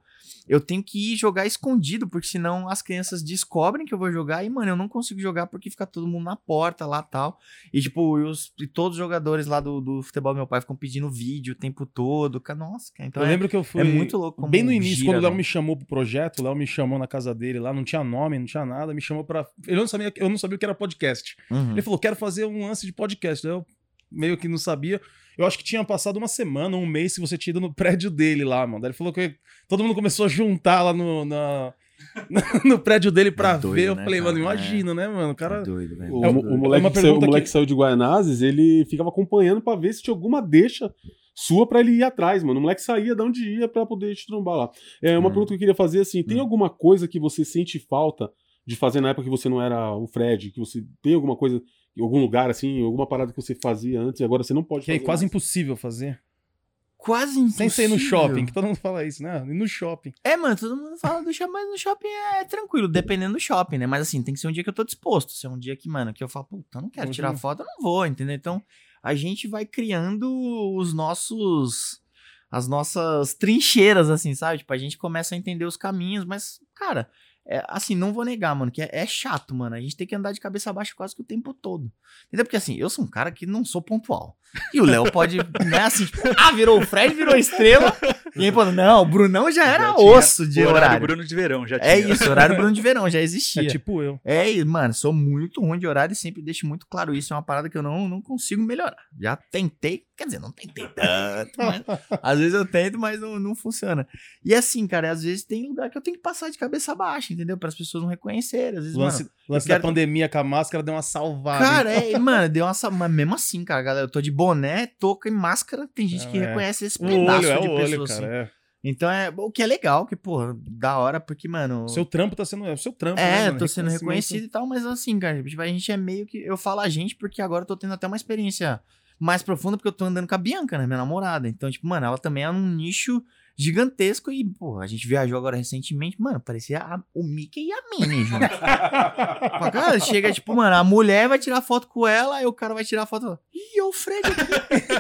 eu tenho que ir jogar escondido, porque senão as crianças descobrem que eu vou jogar e, mano, eu não consigo jogar porque fica todo mundo na porta lá tal. E, tipo, e os, e todos os jogadores lá do, do futebol do meu pai ficam pedindo vídeo o tempo todo. Cara, Nossa, cara. Então eu é, lembro que eu fui. é muito louco. Bem no início, gira, quando o Léo velho. me chamou pro projeto, o Léo me chamou na casa dele lá, não tinha nome, não tinha nada, me chamou pra. Ele não sabia, eu não sabia o que era podcast. Uhum. Ele falou: quero fazer um lance de podcast. Daí Eu meio que não sabia. Eu acho que tinha passado uma semana, um mês, que você tinha ido no prédio dele lá, mano. Daí ele falou que todo mundo começou a juntar lá no, na- no prédio dele pra É doido, ver. Eu né, falei, cara? mano, imagina, né, mano? O cara. doido, velho. O, É, o é moleque, que saiu, o moleque que- que saiu de Guaianazes, ele ficava acompanhando pra ver se tinha alguma deixa sua pra ele ir atrás, mano. O moleque saía de onde ia pra poder te trombar lá. É uma Hum. pergunta que eu queria fazer assim: tem Hum. alguma coisa que você sente falta de fazer na época que você não era o Fred? Que você tem alguma coisa, em algum lugar assim, alguma parada que você fazia antes e agora você não pode Que é fazer? quase mais? impossível fazer. Quase impossível. Sem ser no shopping, que todo mundo fala isso, né? E no shopping. É, mano, todo mundo fala do shopping, mas no shopping é tranquilo, dependendo do shopping, né? Mas assim, tem que ser um dia que eu tô disposto. Se é um dia que, mano, que eu falo, puta, eu não quero tirar não. foto, eu não vou, entendeu? Então, a gente vai criando os nossos. As nossas trincheiras, assim, sabe? Tipo, a gente começa a entender os caminhos, mas, cara, é, assim, não vou negar, mano, que é, é chato, mano. A gente tem que andar de cabeça baixa quase que o tempo todo. Entendeu? Porque, assim, eu sou um cara que não sou pontual. E o Léo pode, né, assim, tipo, ah, virou o Fred, virou estrela. E aí, pô, não, o Brunão já era Já osso de o horário. Bruno de verão, já tinha. É isso, horário Bruno de verão, já existia. É tipo eu. É, mano, sou muito ruim de horário e sempre deixo muito claro isso. É uma parada que eu não, não consigo melhorar. Já tentei, quer dizer, não tentei tanto, mas às vezes eu tento, mas não, não funciona. E assim, cara, às vezes tem lugar que eu tenho que passar de cabeça baixa, entendeu? Para as pessoas não reconhecerem. Às vezes, lance, mano, lance quero- da pandemia com a máscara deu uma salvada. Cara, é, mano, deu uma. sa- Mas mesmo assim, cara, galera, eu tô de boné, touca e máscara. Tem gente que É, é. reconhece esse pedaço olho, é de o olho, pessoa, assim. cara. É. Então é. O que é legal, que, porra, da hora, porque, mano. Seu trampo tá sendo. É o seu trampo. né, É, mano? tô sendo reconhecido e tal, mas assim, cara, tipo, a gente é meio que. Eu falo a gente porque agora eu tô tendo até uma experiência mais profunda, porque eu tô andando com a Bianca, né, minha namorada. Então, tipo, mano, ela também é num nicho gigantesco e, pô, a gente viajou agora recentemente, mano, parecia a- o Mickey e a Minnie junto. Cara, chega, tipo, mano, a mulher vai tirar foto com ela, aí o cara vai tirar foto. É o Fred aqui.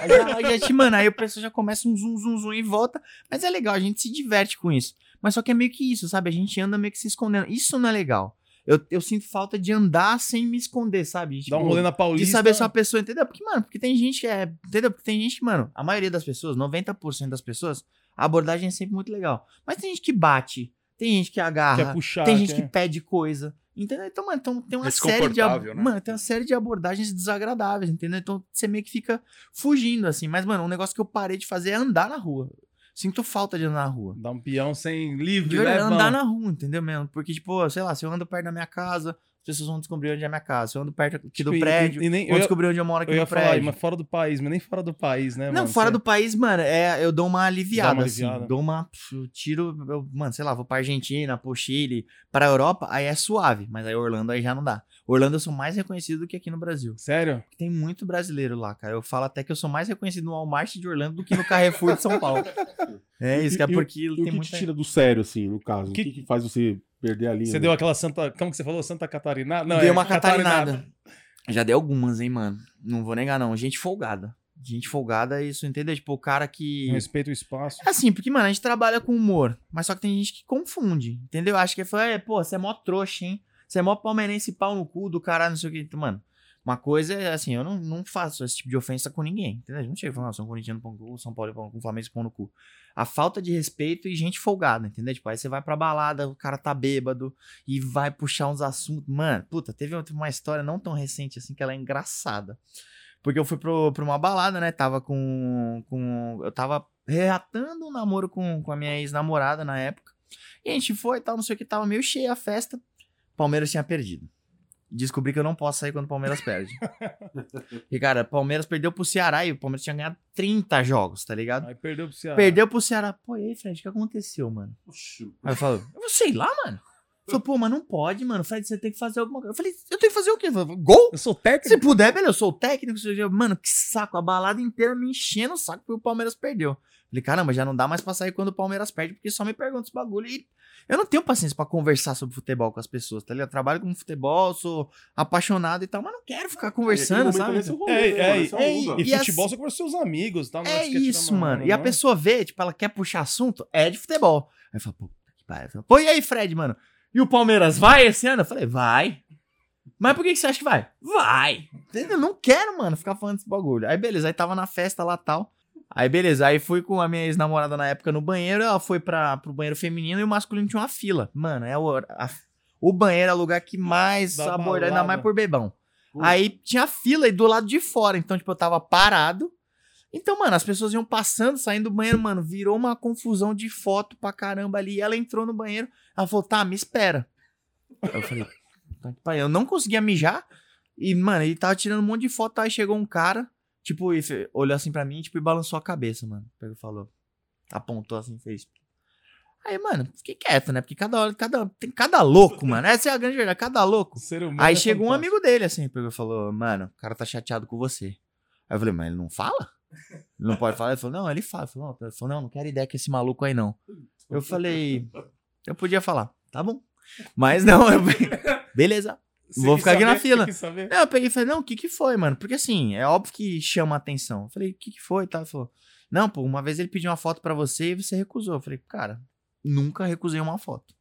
aí já te, mano, aí o pessoal já começa um zoom, zoom, zoom e volta. Mas é legal, a gente se diverte com isso. Mas só que é meio que isso, sabe? A gente anda meio que se escondendo. Isso não é legal. Eu, eu sinto falta de andar sem me esconder, sabe? Dá um Tipo, rolê na Paulista. de saber se uma pessoa, entendeu? Porque, mano, porque tem gente que é. Entendeu? Porque tem gente mano, a maioria das pessoas, 90% das pessoas, a abordagem é sempre muito legal. Mas tem gente que bate, tem gente que agarra, Quer puxar. tem gente quer- que pede coisa. Entendeu? Então, mano, então tem uma É série de ab- né? mano, tem uma série de abordagens desagradáveis, entendeu? Então você meio que fica fugindo assim, mas mano, um negócio que eu parei de fazer é andar na rua. Sinto falta de andar na rua. Dá um peão sem livre, né, andar na rua, entendeu mesmo? Porque, tipo, sei lá, se eu ando perto da minha casa, as pessoas vão descobrir onde é minha casa. Se eu ando perto aqui Tipo, do e- prédio, e nem- vão descobrir onde eu moro aqui Eu ia no falar, prédio. mas fora do país, mas nem fora do país, né, Não, mano? fora Você- do país, mano, é, eu dou uma aliviada, Dá uma assim. aliviada. Dou uma. Eu tiro, eu, mano, sei lá, vou pra Argentina, pro Chile, pra Europa, aí é suave. Mas aí Orlando aí já não dá. Orlando eu sou mais reconhecido do que aqui no Brasil. Sério? Tem muito brasileiro lá, cara. Eu falo até que eu sou mais reconhecido no Walmart de Orlando do que no Carrefour de São Paulo. É isso, que é E- e o- porque E o tem que te muita. tira do sério, assim, no caso? Que- O que, que faz você perder a linha? Você né? deu aquela Santa. Como que você falou? Santa Catarina? Não, Dei é uma catarinada. Já dei algumas, hein, mano. Não vou negar, não. Gente folgada. Gente folgada, isso, entendeu? Tipo, o cara que. Respeita o espaço. É assim, porque, mano, a gente trabalha com humor, mas só que tem gente que confunde, entendeu? Acha que foi, é, pô, você é mó trouxa, hein? Você é mó palmeirense pau no cu do caralho, não sei o que. Então, Mano, uma coisa é assim, eu não, não faço esse tipo de ofensa com ninguém, entendeu? Eu não chego falando, ah, sou um corintiano pau no cu, São Paulo pau no cu, Flamengo pau no cu. A falta de respeito e gente folgada, entendeu? Tipo, aí você vai pra balada, o cara tá bêbado e vai puxar uns assuntos. Mano, puta, teve uma história não tão recente assim que ela é engraçada. Porque eu fui pro, pra uma balada, né? Tava com. com eu tava reatando um namoro com, com a minha ex-namorada na época. E a gente foi e tal, não sei o que, tava meio cheia a festa. Palmeiras tinha perdido. Descobri que eu não posso sair quando o Palmeiras perde. e, cara, Palmeiras perdeu pro Ceará e o Palmeiras tinha ganhado 30 jogos, tá ligado? Aí perdeu pro Ceará. Perdeu pro Ceará. Pô, e aí, Fred, o que aconteceu, mano? Oxi, Aí eu falo, eu sei lá, mano. Falei, pô, mas não pode, mano. Fred, você tem que fazer alguma coisa. Eu falei, eu tenho que fazer o quê? Eu falei, Gol? Eu sou Se técnico. puder, beleza, eu sou o técnico. Mano, que saco. A balada inteira me enchendo o saco porque o Palmeiras perdeu. Falei, caramba, já não dá mais pra sair quando o Palmeiras perde, porque só me pergunta esse bagulho. E eu não tenho paciência pra conversar sobre futebol com as pessoas, tá ligado? Eu trabalho com futebol, sou apaixonado e tal, mas não quero ficar conversando, sabe? É, é, é, E E futebol assim- só com os seus amigos, tá? Não É isso, mano. E a não. pessoa vê, tipo, ela quer puxar assunto, é de futebol. Aí fala, pô, que pariu. Fala, Pô, e aí, Fred, mano? E o Palmeiras vai esse ano? Eu falei, vai. Mas por que, que você acha que vai? Vai. Eu não quero, mano, ficar falando desse bagulho. Aí, beleza, aí tava na festa lá tal. Aí, beleza, aí fui com a minha ex-namorada na época no banheiro, ela foi pra, pro banheiro feminino e o masculino tinha uma fila. Mano, é o, a- o banheiro é o lugar que mais Da aborda, ainda mais por bebão. Aí tinha fila e do lado de fora, então, tipo, eu tava parado. Então, mano, as pessoas iam passando, saindo do banheiro, mano, virou uma confusão de foto pra caramba ali. E ela entrou no banheiro, ela falou, tá, me espera. Eu falei, tá pariu. eu não conseguia mijar. E, mano, ele tava tirando um monte de foto, aí chegou um cara, tipo, olhou assim pra mim, tipo, e balançou a cabeça, mano. Pegou e falou, apontou assim, fez. Aí, mano, fiquei quieto, né? Porque cada hora, cada, tem cada louco, mano. Essa é a grande verdade, cada louco. Aí é chegou um fantástico. amigo dele, assim, pegou e falou, mano, o cara tá chateado com você. Aí eu falei, mas ele não fala? Não pode falar? Ele falou, não, ele fala. Falou, não, falou, não, não quero ideia com esse maluco aí, não. Eu falei, eu podia falar, tá bom. Mas não, eu... beleza. Você vou ficar aqui na saber? fila. Saber? Não, eu peguei e falei, não, o que que foi, mano? Porque assim, é óbvio que chama a atenção. Eu falei, o que que foi? Tá? Ele falou, não, pô, uma vez ele pediu uma foto pra você e você recusou. Eu falei, cara, nunca recusei uma foto.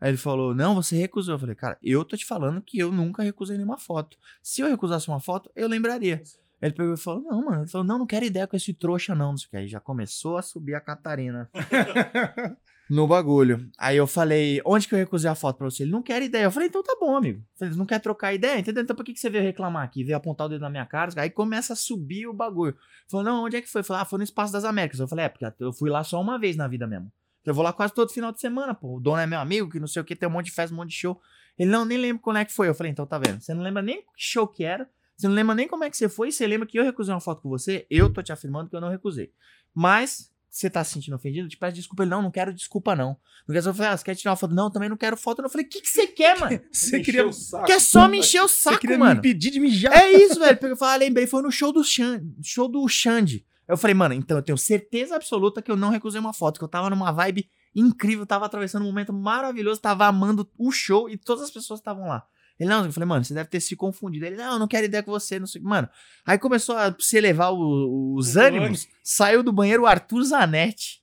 Aí ele falou, não, você recusou. Eu falei, cara, eu tô te falando que eu nunca recusei nenhuma foto. Se eu recusasse uma foto, eu lembraria. Ele pegou e falou, não, mano. Ele falou, não, não quero ideia com esse trouxa, não. Não sei o que. Aí já começou a subir a Catarina no bagulho. Aí eu falei, onde que eu recusei a foto pra você? Ele não quer ideia. Eu falei, então tá bom, amigo. Ele não quer trocar ideia, entendeu? Então por que, que você veio reclamar aqui? Veio apontar o dedo na minha cara? Aí começa a subir o bagulho. Falou, não, onde é que foi? Falei, ah, foi no Espaço das Américas. Eu falei, é, porque eu fui lá só uma vez na vida mesmo. Eu vou lá quase todo final de semana, pô. O dono é meu amigo, que não sei o que, tem um monte de festa, um monte de show. Ele não, nem lembra quando é que foi. Eu falei, então tá vendo? Você não lembra nem que show que era, você não lembra nem como é que você foi, você lembra que eu recusei uma foto com você, eu tô te afirmando que eu não recusei. Mas, você tá se sentindo ofendido? Eu te peço desculpa. Ele, não, não quero desculpa, não. Não quero, eu falei, ah, você quer tirar uma foto? Não, também não quero foto. Eu falei, o que, que você quer, mano? Você queria, Quer só me encher o você saco, queria mano. me impedir de mijar. É isso, velho. Pegou e falou, ah, lembrei, foi no show do Xande, show do Xande. Eu falei, mano, então eu tenho certeza absoluta que eu não recusei uma foto, que eu tava numa vibe incrível, tava atravessando um momento maravilhoso, tava amando o show e todas as pessoas estavam lá. Ele, não, eu falei, mano, você deve ter se confundido. Ele, não, não quero ideia com você, não sei. Mano, aí começou a se elevar o- os O ânimos, saiu do banheiro o Arthur Zanetti,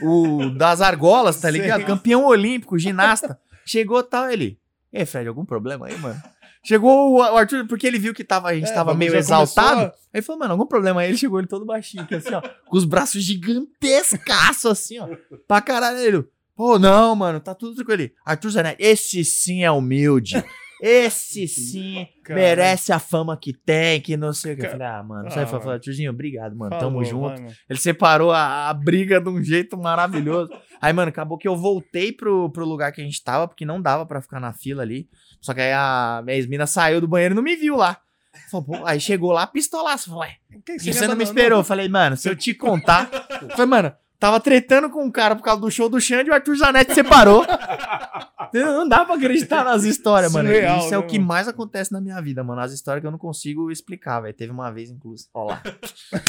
o das argolas, tá Sei. ligado? Campeão olímpico, ginasta. Chegou tal, ele, e Fred, algum problema aí, mano? Chegou o Arthur, porque ele viu que tava, a gente É, tava meio exaltado. começou Aí ele falou, mano, algum problema aí? Ele chegou ele todo baixinho, assim, ó, com os braços gigantescaços, assim, ó, pra caralho. Ele, Ô, não, mano, tá tudo tranquilo ali. Arthur Zanetti, esse sim é humilde. Esse sim Cara. merece a fama que tem, que não sei o que. Eu falei, ah, mano, Ah, sai mano. fora. Arthurzinho, obrigado, mano. Falou, Tamo junto. mano. Ele separou a, a briga de um jeito maravilhoso. Aí, mano, acabou que eu voltei pro, pro lugar que a gente tava, porque não dava pra ficar na fila ali. Só que aí a minha ex-mina saiu do banheiro e não me viu lá. Falou, aí chegou lá, pistolaço. Falei, ué, Que e você não me esperou? Eu falei, mano, se eu te contar. Falei, mano, tava tretando com um cara por causa do show do Xande e o Arthur Zanetti separou. Não dá pra acreditar nas histórias, mano. Surreal, Isso é o né, que mano? mais acontece na minha vida, mano. As histórias que eu não consigo explicar, velho. Teve uma vez, inclusive. Ó lá.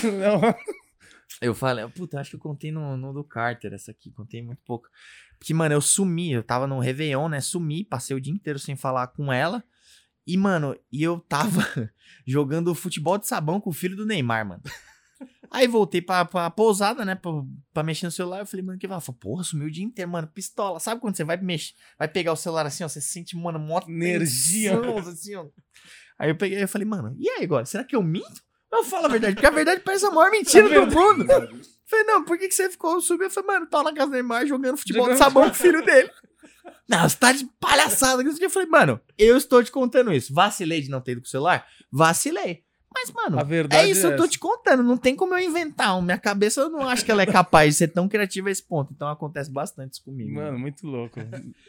Não. Eu falei, puta, acho que eu contei no, no do Carter essa aqui, contei muito pouco. Porque, mano, eu sumi, eu tava no Réveillon, né? Sumi, passei o dia inteiro sem falar com ela. E, mano, e eu tava jogando futebol de sabão com o filho do Neymar, mano. Aí voltei pra, pra pousada, né? Pra, pra mexer no celular. Eu falei, mano, o que vai? Porra, sumiu o dia inteiro, mano. Pistola. Sabe quando você vai mexer, vai pegar o celular assim, ó? Você sente, mano, mó Energia. assim, ó. Aí eu peguei e falei, mano, e aí agora? Será que eu minto? Eu falo a verdade, porque a verdade parece a maior mentira do mundo. Falei, não, por que, que você ficou subindo? Eu falei, mano, tava na casa do Neymar jogando futebol de sabão com o filho dele. Não, você tá de palhaçada. Eu falei, mano, eu estou te contando isso. Vacilei de não ter ido com o celular? Vacilei. Mas, mano, A verdade é isso, eu tô te contando. Não tem como eu inventar. Minha cabeça eu não acho que ela é capaz de ser tão criativa a esse ponto. Então acontece bastante isso comigo. Mano, muito louco.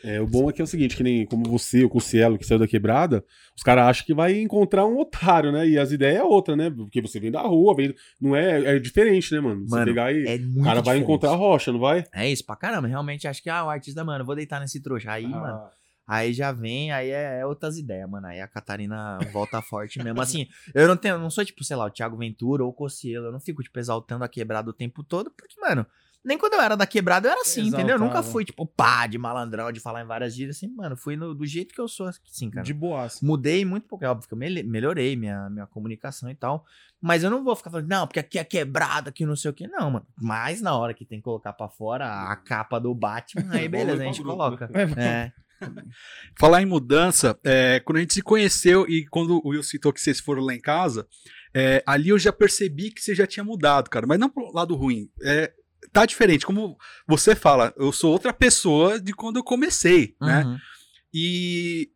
É, o bom é que é o seguinte, que nem como você, o Cielo que saiu da quebrada, os caras acham que vai encontrar um otário, né? E as ideias é outra, né? Porque você vem da rua, vem... não é, é diferente, né, mano? Você Mano, pegar e É o cara vai diferente. encontrar a rocha, não vai? É isso, pra caramba. Realmente acho que, ah, o artista, mano, vou deitar nesse trouxa. Aí, mano, Aí já vem, aí é, é outras ideias, mano. Aí a Catarina volta forte mesmo. Assim, eu não tenho, não sou tipo, sei lá, o Thiago Ventura ou o Cossielo. Eu não fico, tipo, exaltando a quebrada o tempo todo, porque, mano, nem quando eu era da quebrada eu era assim, entendeu? Eu nunca Exaltava. fui, tipo, pá, de malandrão, de falar em várias gírias, assim, mano. Fui no- do jeito que eu sou, assim, cara. De boaça. Mudei muito pouco, é óbvio que eu melhorei minha, minha comunicação e tal. Mas eu não vou ficar falando, não, porque aqui é quebrada, aqui não sei o quê. Não, mano. Mas na hora que tem que colocar pra fora a capa do Batman, aí beleza, a gente coloca. É. Falar em mudança, é, quando a gente se conheceu e quando o Will citou que vocês foram lá em casa, é, ali eu já percebi que você já tinha mudado, cara. Mas não pro lado ruim. É, tá diferente. Como você fala, eu sou outra pessoa de quando eu comecei, né? Uhum. E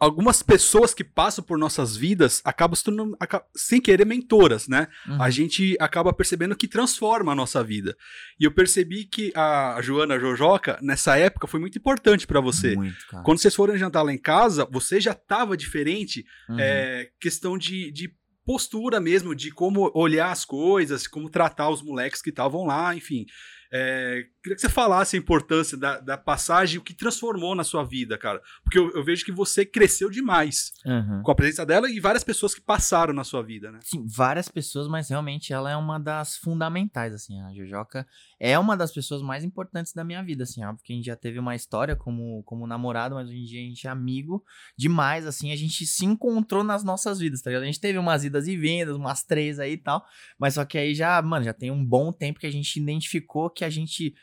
algumas pessoas que passam por nossas vidas acabam se tornando, sem querer, mentoras, né? Uhum. A gente acaba percebendo que transforma a nossa vida. E eu percebi que a Joana Jojoca, nessa época, foi muito importante pra você. Muito. Quando vocês foram jantar lá em casa, você já tava diferente, Uhum. é, questão de, de postura mesmo, de como olhar as coisas, como tratar os moleques que estavam lá, enfim. É, queria que você falasse a importância da, da passagem, o que transformou na sua vida, cara. Porque eu, eu vejo que você cresceu demais Uhum. com a presença dela e várias pessoas que passaram na sua vida, né? Sim, várias pessoas, mas realmente ela é uma das fundamentais, assim. A Jojoca é uma das pessoas mais importantes da minha vida, assim. Óbvio que a gente já teve uma história como, como namorado, mas hoje em dia a gente é amigo demais, assim. A gente se encontrou nas nossas vidas, tá ligado? A gente teve umas idas e vindas, umas três aí e tal. Mas só que aí já, mano, já tem um bom tempo que a gente identificou que a gente,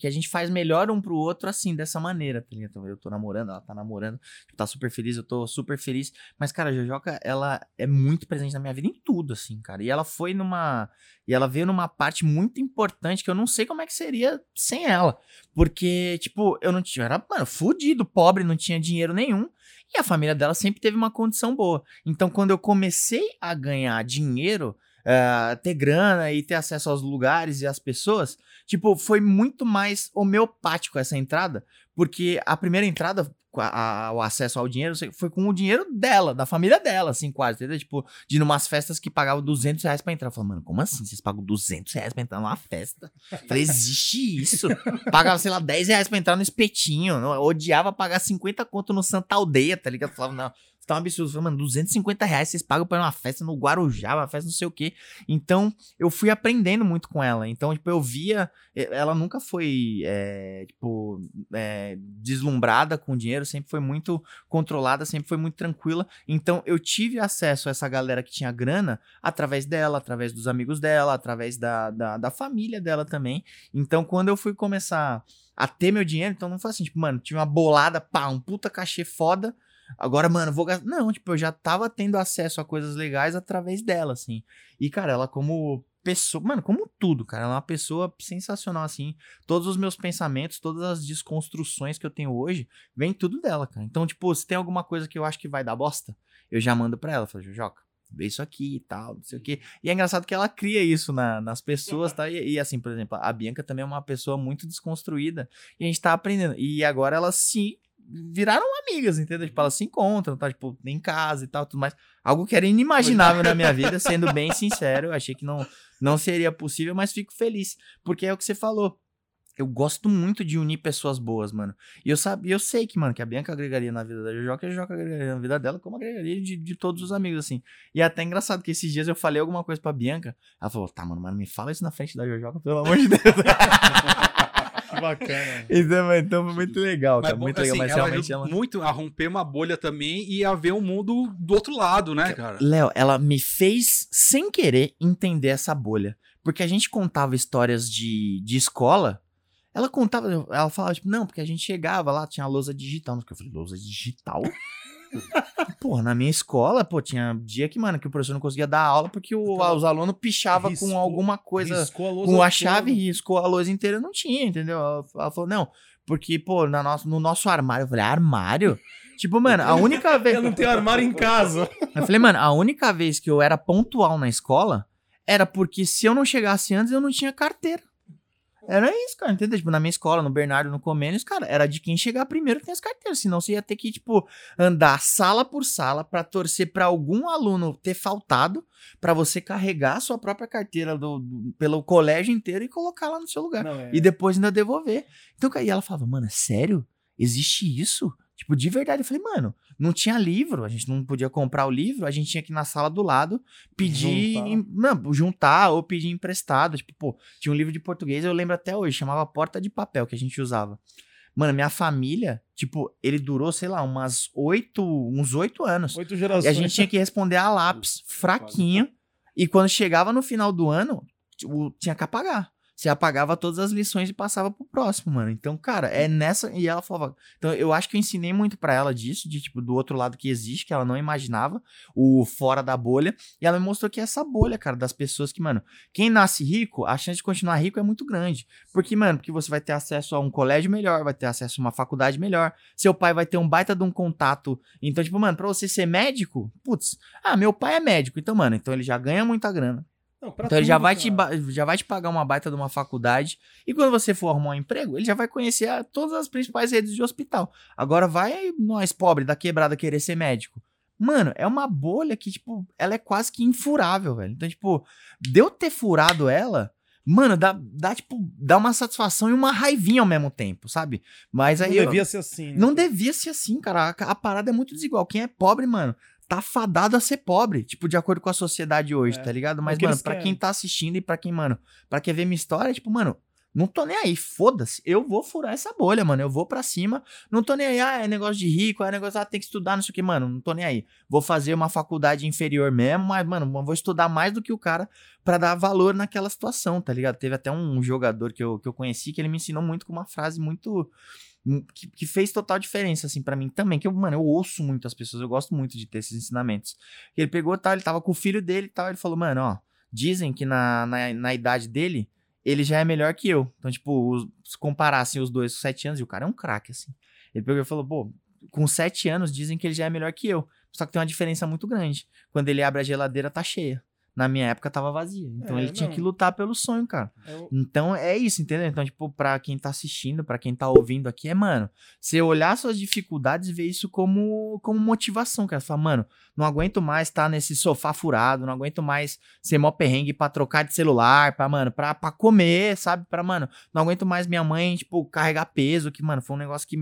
que a gente faz melhor um pro outro, assim, dessa maneira, tá ligado? Eu tô namorando, ela tá namorando, tá super feliz, eu tô super feliz. Mas, cara, a Jojoca, ela é muito presente na minha vida em tudo, assim, cara. E ela foi numa. E ela veio numa parte muito importante que eu não sei como é que seria sem ela. Porque, tipo, eu não tinha. Era, mano, fudido, pobre, não tinha dinheiro nenhum. E a família dela sempre teve uma condição boa. Então, quando eu comecei a ganhar dinheiro, eh, ter grana e ter acesso aos lugares e às pessoas, tipo, foi muito mais homeopático essa entrada. Porque a primeira entrada, a- a- o acesso ao dinheiro, foi com o dinheiro dela, da família dela, assim, quase, entendeu? Tipo, de ir numas festas que pagavam 200 reais pra entrar. Eu falei, mano, como assim? Vocês pagam 200 reais pra entrar numa festa? Eu falei, existe isso? Pagava, sei lá, 10 reais pra entrar no espetinho. Eu odiava pagar 50 conto no Santa Aldeia, tá ligado? Eu falava, não, tá um absurdo. Eu falei, mano, 250 reais vocês pagam pra ir numa festa no Guarujá, uma festa não sei o quê. Então, eu fui aprendendo muito com ela. Então, tipo, eu via. Ela nunca foi, é, tipo, é, deslumbrada com dinheiro, sempre foi muito controlada, sempre foi muito tranquila. Então, eu tive acesso a essa galera que tinha grana através dela, através dos amigos dela, através da, da, da família dela também. Então, quando eu fui começar a ter meu dinheiro, então não foi assim, tipo, mano, tinha uma bolada, pá, um puta cachê foda. Agora, mano, vou gastar. Não, tipo, eu já tava tendo acesso a coisas legais através dela, assim. E, cara, ela, como pessoa. Mano, como tudo, cara. Ela é uma pessoa sensacional, assim. Todos os meus pensamentos, todas as desconstruções que eu tenho hoje, vem tudo dela, cara. Então, tipo, se tem alguma coisa que eu acho que vai dar bosta, eu já mando pra ela. Falo, Jojoca, vê isso aqui e tal, não sei o quê. E é engraçado que ela cria isso na- nas pessoas, tá? E, e, assim, por exemplo, a Bianca também é uma pessoa muito desconstruída e a gente tá aprendendo. E agora elas se viraram amigas, entendeu? Tipo, elas se encontram, tá? Tipo, em casa e tal, tudo mais. Algo que era inimaginável na minha vida, sendo bem sincero. Eu achei que não, não seria possível, mas fico feliz. Porque é o que você falou. Eu gosto muito de unir pessoas boas, mano. E eu, sabe, eu sei que, mano, que a Bianca agregaria na vida da Jojoca e a Jojoca agregaria na vida dela, como agregaria de, de todos os amigos, assim. E é até engraçado que esses dias eu falei alguma coisa pra Bianca. Ela falou, tá, mano, mas me fala isso na frente da Jojoca, pelo amor de Deus. Que bacana. então, então foi muito legal, cara. muito legal, assim, mas ela realmente ela. muito a romper uma bolha também e a ver o mundo do outro lado, né, cara? Léo, ela me fez, sem querer, entender essa bolha. Porque a gente contava histórias de, de escola. Ela contava, ela falava, tipo, não, porque a gente chegava lá, tinha a lousa digital. Eu falei, lousa digital? Porra, na minha escola, pô, tinha dia que, mano, que o professor não conseguia dar aula porque o- Então, os alunos pichavam riscou- com alguma coisa, Riscou a lousa com a chave e riscou a lousa inteira, não tinha, entendeu? Ela, ela falou, não, porque, pô, na nosso, no nosso armário. Eu falei, armário? Tipo, mano, a única vez. Eu não tenho armário em casa. Eu falei, mano, a única vez que eu era pontual na escola era porque se eu não chegasse antes, eu não tinha carteira. Era isso, cara, entendeu? Tipo, na minha escola, no Bernardo, no Comênios, cara, era de quem chegar primeiro tem as carteiras. Senão você ia ter que, tipo, andar sala por sala pra torcer pra algum aluno ter faltado pra você carregar a sua própria carteira do, do- pelo colégio inteiro e colocar lá no seu lugar. Não, é. E depois ainda devolver. Então, e ela falava, mano, é sério? Existe isso? Tipo, de verdade. Eu falei, mano, não tinha livro, a gente não podia comprar o livro, a gente tinha que ir na sala do lado pedir, Juntar. em- não, juntar ou pedir emprestado. Tipo, pô, tinha um livro de português, eu lembro até hoje, chamava Porta de Papel, que a gente usava. Mano, minha família, tipo, ele durou, sei lá, umas oito, uns oito anos. Oito E gerações. a gente tinha que responder a lápis, fraquinho. E quando chegava no final do ano, tinha que apagar. Você apagava todas as lições e passava pro próximo, mano. Então, cara, é nessa. E ela falava. Então, eu acho que eu ensinei muito pra ela disso, de tipo, do outro lado que existe, que ela não imaginava, o fora da bolha. E ela me mostrou que é essa bolha, cara, das pessoas que, mano, quem nasce rico, a chance de continuar rico é muito grande. Porque, mano, porque você vai ter acesso a um colégio melhor, vai ter acesso a uma faculdade melhor. Seu pai vai ter um baita de um contato. Então, tipo, mano, pra você ser médico, putz, ah, meu pai é médico, então, mano, então ele já ganha muita grana. Não, Então ele já tudo, vai, te, cara. já vai te pagar uma baita de uma faculdade. E quando você for arrumar um emprego, ele já vai conhecer a- todas as principais redes de hospital. Agora vai nós, pobre, da quebrada, querer ser médico. Mano, é uma bolha que, tipo, ela é quase que infurável, velho. Então, tipo, de eu ter furado ela, mano, dá, dá, tipo, dá uma satisfação e uma raivinha ao mesmo tempo, sabe? Mas aí. Não devia ser assim. né? não devia ser assim, cara. A, a parada é muito desigual. Quem é pobre, mano, tá fadado a ser pobre. Tipo, de acordo com a sociedade hoje, É. tá ligado? Mas, que mano, pra querem. quem tá assistindo e pra quem, mano, pra quem ver minha história, tipo, mano, não tô nem aí, foda-se. Eu vou furar essa bolha, mano. Eu vou pra cima. Não tô nem aí, ah, é negócio de rico, é negócio, ah, tem que estudar, não sei o que, mano. Não tô nem aí. Vou fazer uma faculdade inferior mesmo, mas, mano, vou estudar mais do que o cara pra dar valor naquela situação, tá ligado? Teve até um jogador que eu, que eu conheci que ele me ensinou muito com uma frase muito que, que fez total diferença, assim, pra mim também. Que eu, mano, eu ouço muito as pessoas, eu gosto muito de ter esses ensinamentos. Ele pegou, tal, ele tava com o filho dele e tal, ele falou, mano, ó, dizem que na, na, na idade dele, ele já é melhor que eu. Então, tipo, se comparassem os dois com sete anos, e o cara é um craque, assim. Ele pegou e falou, pô, com sete anos dizem que ele já é melhor que eu. Só que tem uma diferença muito grande. Quando ele abre a geladeira, tá cheia. Na minha época tava vazia. Então É, ele tinha não. que lutar pelo sonho, cara. Eu- Então é isso, entendeu? Então, tipo, pra quem tá assistindo, pra quem tá ouvindo aqui, é, mano, você olhar suas dificuldades e ver isso como, como motivação, cara. Você fala, mano, não aguento mais estar nesse sofá furado, não aguento mais ser mó perrengue pra trocar de celular, pra, mano, pra, pra comer, sabe? Pra, mano, não aguento mais minha mãe, tipo, carregar peso, que, mano, foi um negócio que,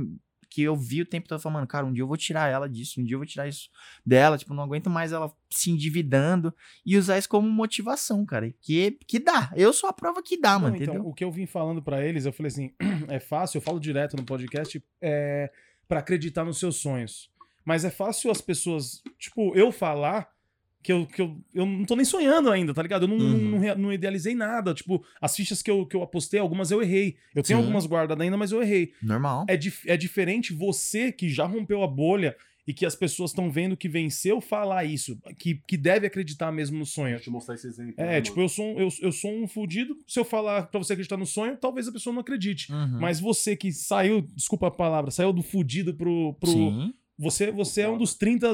que eu vi o tempo todo falando, cara, um dia eu vou tirar ela disso, um dia eu vou tirar isso dela, tipo, não aguento mais ela se endividando e usar isso como motivação, cara. Que, que dá. Eu sou a prova que dá, Não, mano, então, entendeu? o que eu vim falando pra eles, eu falei assim, é fácil, eu falo direto no podcast, é para acreditar nos seus sonhos. Mas é fácil as pessoas, tipo, eu falar que eu, que eu, eu não tô nem sonhando ainda, tá ligado? Eu não, Uhum. não, não idealizei nada. Tipo, as fichas que eu, que eu apostei, algumas eu errei. Eu tenho Sim. algumas guardadas ainda, mas eu errei. Normal. É, dif é diferente você que já rompeu a bolha e que as pessoas estão vendo que venceu falar isso, que, que deve acreditar mesmo no sonho. Deixa eu mostrar esse exemplo. É, né, tipo, eu sou, um, eu, eu sou um fudido. Se eu falar pra você acreditar no sonho, talvez a pessoa não acredite. Uhum. Mas você que saiu, desculpa a palavra, saiu do fudido pro. pro Sim. Você, você é um dos 30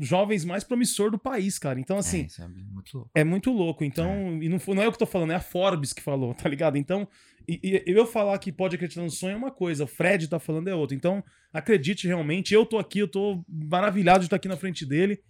jovens mais promissor do país, cara. Então, assim, é, é muito louco. é muito louco. Então, e não, não é eu que tô falando, é a Forbes que falou, tá ligado? Então, e, e eu falar que pode acreditar no sonho é uma coisa, o Fred tá falando é outra. Então, acredite realmente. Eu tô aqui, eu tô maravilhado de estar aqui na frente dele,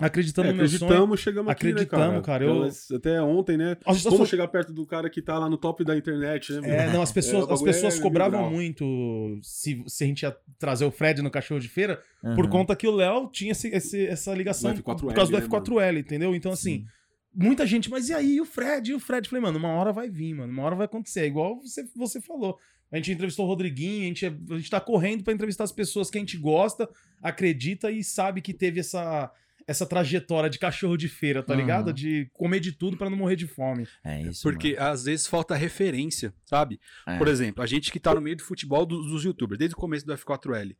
acreditando É, no meu sonho. acreditamos, chegamos aqui, Acreditamos, né, cara, Então, eu- Até ontem, né? Pessoas Como chegar perto do cara que tá lá no top da internet, né? É, meu? não, as pessoas, É, as pessoas é cobravam muito se, se a gente ia trazer o Fred no cachorro de feira, por Uhum. conta que o Léo tinha esse, esse- essa ligação Do F4L, por causa do né, F4L, entendeu? Então, assim, Sim. muita gente, mas e aí, e o Fred? E o Fred? Falei, mano, uma hora vai vir, mano, uma hora vai acontecer. É igual você, você falou. A gente entrevistou o Rodriguinho, a gente, a gente tá correndo pra entrevistar as pessoas que a gente gosta, acredita e sabe que teve essa, essa trajetória de cachorro de feira, tá Uhum. ligado? De comer de tudo pra não morrer de fome. É isso. Porque às vezes falta referência, sabe? É. Por exemplo, a gente que tá no meio do futebol dos, dos youtubers, desde o começo do F4L.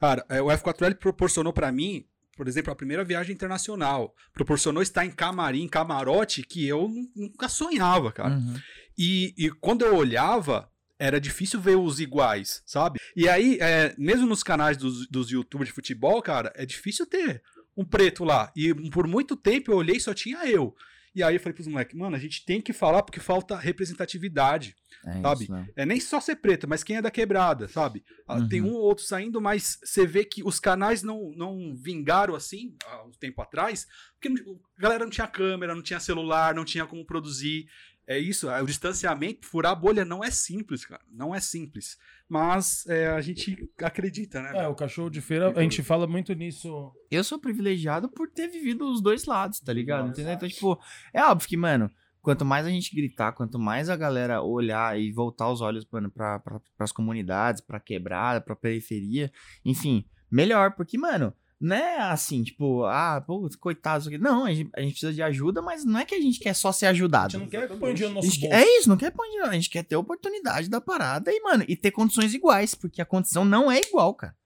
Cara, é, o F4L proporcionou pra mim, por exemplo, a primeira viagem internacional. Proporcionou estar em camarim, camarote, que eu nu- nunca sonhava, cara. Uhum. E, e quando eu olhava, era difícil ver os iguais, sabe? E aí, é, mesmo nos canais dos, dos youtubers de futebol, cara, é difícil ter um preto lá. E por muito tempo eu olhei e só tinha eu. E aí eu falei pros moleques, mano, a gente tem que falar porque falta representatividade. É Sabe? isso, né? É nem só ser preto, mas quem é da quebrada, sabe? Ah, Uhum. Tem um ou outro saindo, mas você vê que os canais não, não vingaram assim, há um tempo atrás, porque a galera não tinha câmera, não tinha celular, não tinha como produzir. É isso, o distanciamento, furar a bolha não é simples, cara. Não é simples. Mas é, a gente acredita, né? É, o cachorro de feira, a gente fala muito nisso. Eu sou privilegiado por ter vivido os dois lados, tá ligado? Nossa. Entendeu? Então, tipo, é óbvio que, mano, quanto mais a gente gritar, quanto mais a galera olhar e voltar os olhos, mano, pra, pra, pras comunidades, pra quebrada, pra periferia, enfim, melhor, porque, mano, não é assim, tipo, ah, pô, coitado, isso aqui. Não, a gente, a gente precisa de ajuda, mas não é que a gente quer só ser A ajudado. gente não quer pôr dinheiro no A nosso bolso. é isso, não quer pôr dinheiro, a gente quer ter oportunidade da parada e, mano, e ter condições iguais, porque a condição não é igual, cara.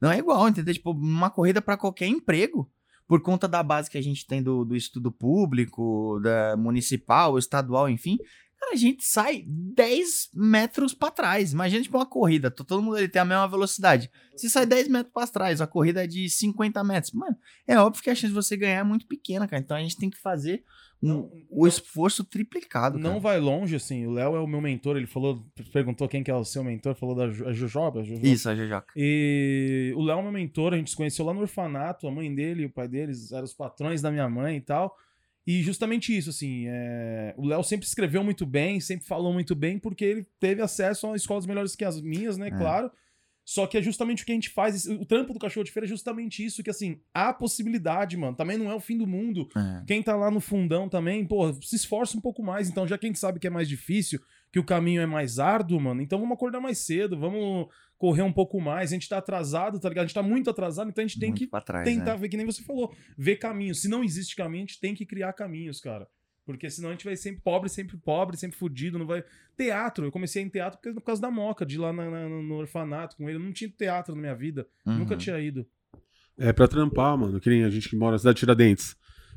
Não é igual, entendeu? Tipo, uma corrida pra qualquer emprego, por conta da base que a gente tem do, do estudo público, da municipal, estadual, enfim. A gente sai 10 metros pra trás. Imagina, tipo, uma corrida. to- Todo mundo ele tem a mesma velocidade. Se sai 10 metros pra trás, a corrida é de 50 metros. Mano, é óbvio que a chance de você ganhar é muito pequena, cara. Então a gente tem que fazer um- Não, o esforço triplicado. Não cara. vai longe, assim. O Léo é o meu mentor. Ele falou, perguntou quem que é o seu mentor, falou da Jujoba. Isso, a Jojoca. E o Léo é meu mentor, a gente se conheceu lá no orfanato, a mãe dele e o pai deles eram os patrões da minha mãe e tal. E justamente isso, assim, é, o Léo sempre escreveu muito bem, sempre falou muito bem, porque ele teve acesso a escolas melhores que as minhas, né, É. claro. Só que é justamente o que a gente faz, o trampo do cachorro de feira é justamente isso, que assim, há possibilidade, mano, também não é o fim do mundo. É. Quem tá lá no fundão também, pô, se esforça um pouco mais. Então, já que a gente sabe que é mais difícil, que o caminho é mais árduo, mano, então vamos acordar mais cedo, vamos correr um pouco mais. A gente tá atrasado, tá ligado? A gente tá muito atrasado, então a gente tem Muito que trás, tentar né? ver, que nem você falou, ver caminhos. Se não existe caminho, a gente tem que criar caminhos, cara. Porque senão a gente vai sempre pobre, sempre pobre, sempre fudido, não vai... Teatro, eu comecei em teatro por causa da Moca, de ir lá na- na- no orfanato com ele. Eu não tinha teatro na minha vida, Uhum. nunca tinha ido. É pra trampar, mano. Que nem a gente que mora na cidade de Tiradentes.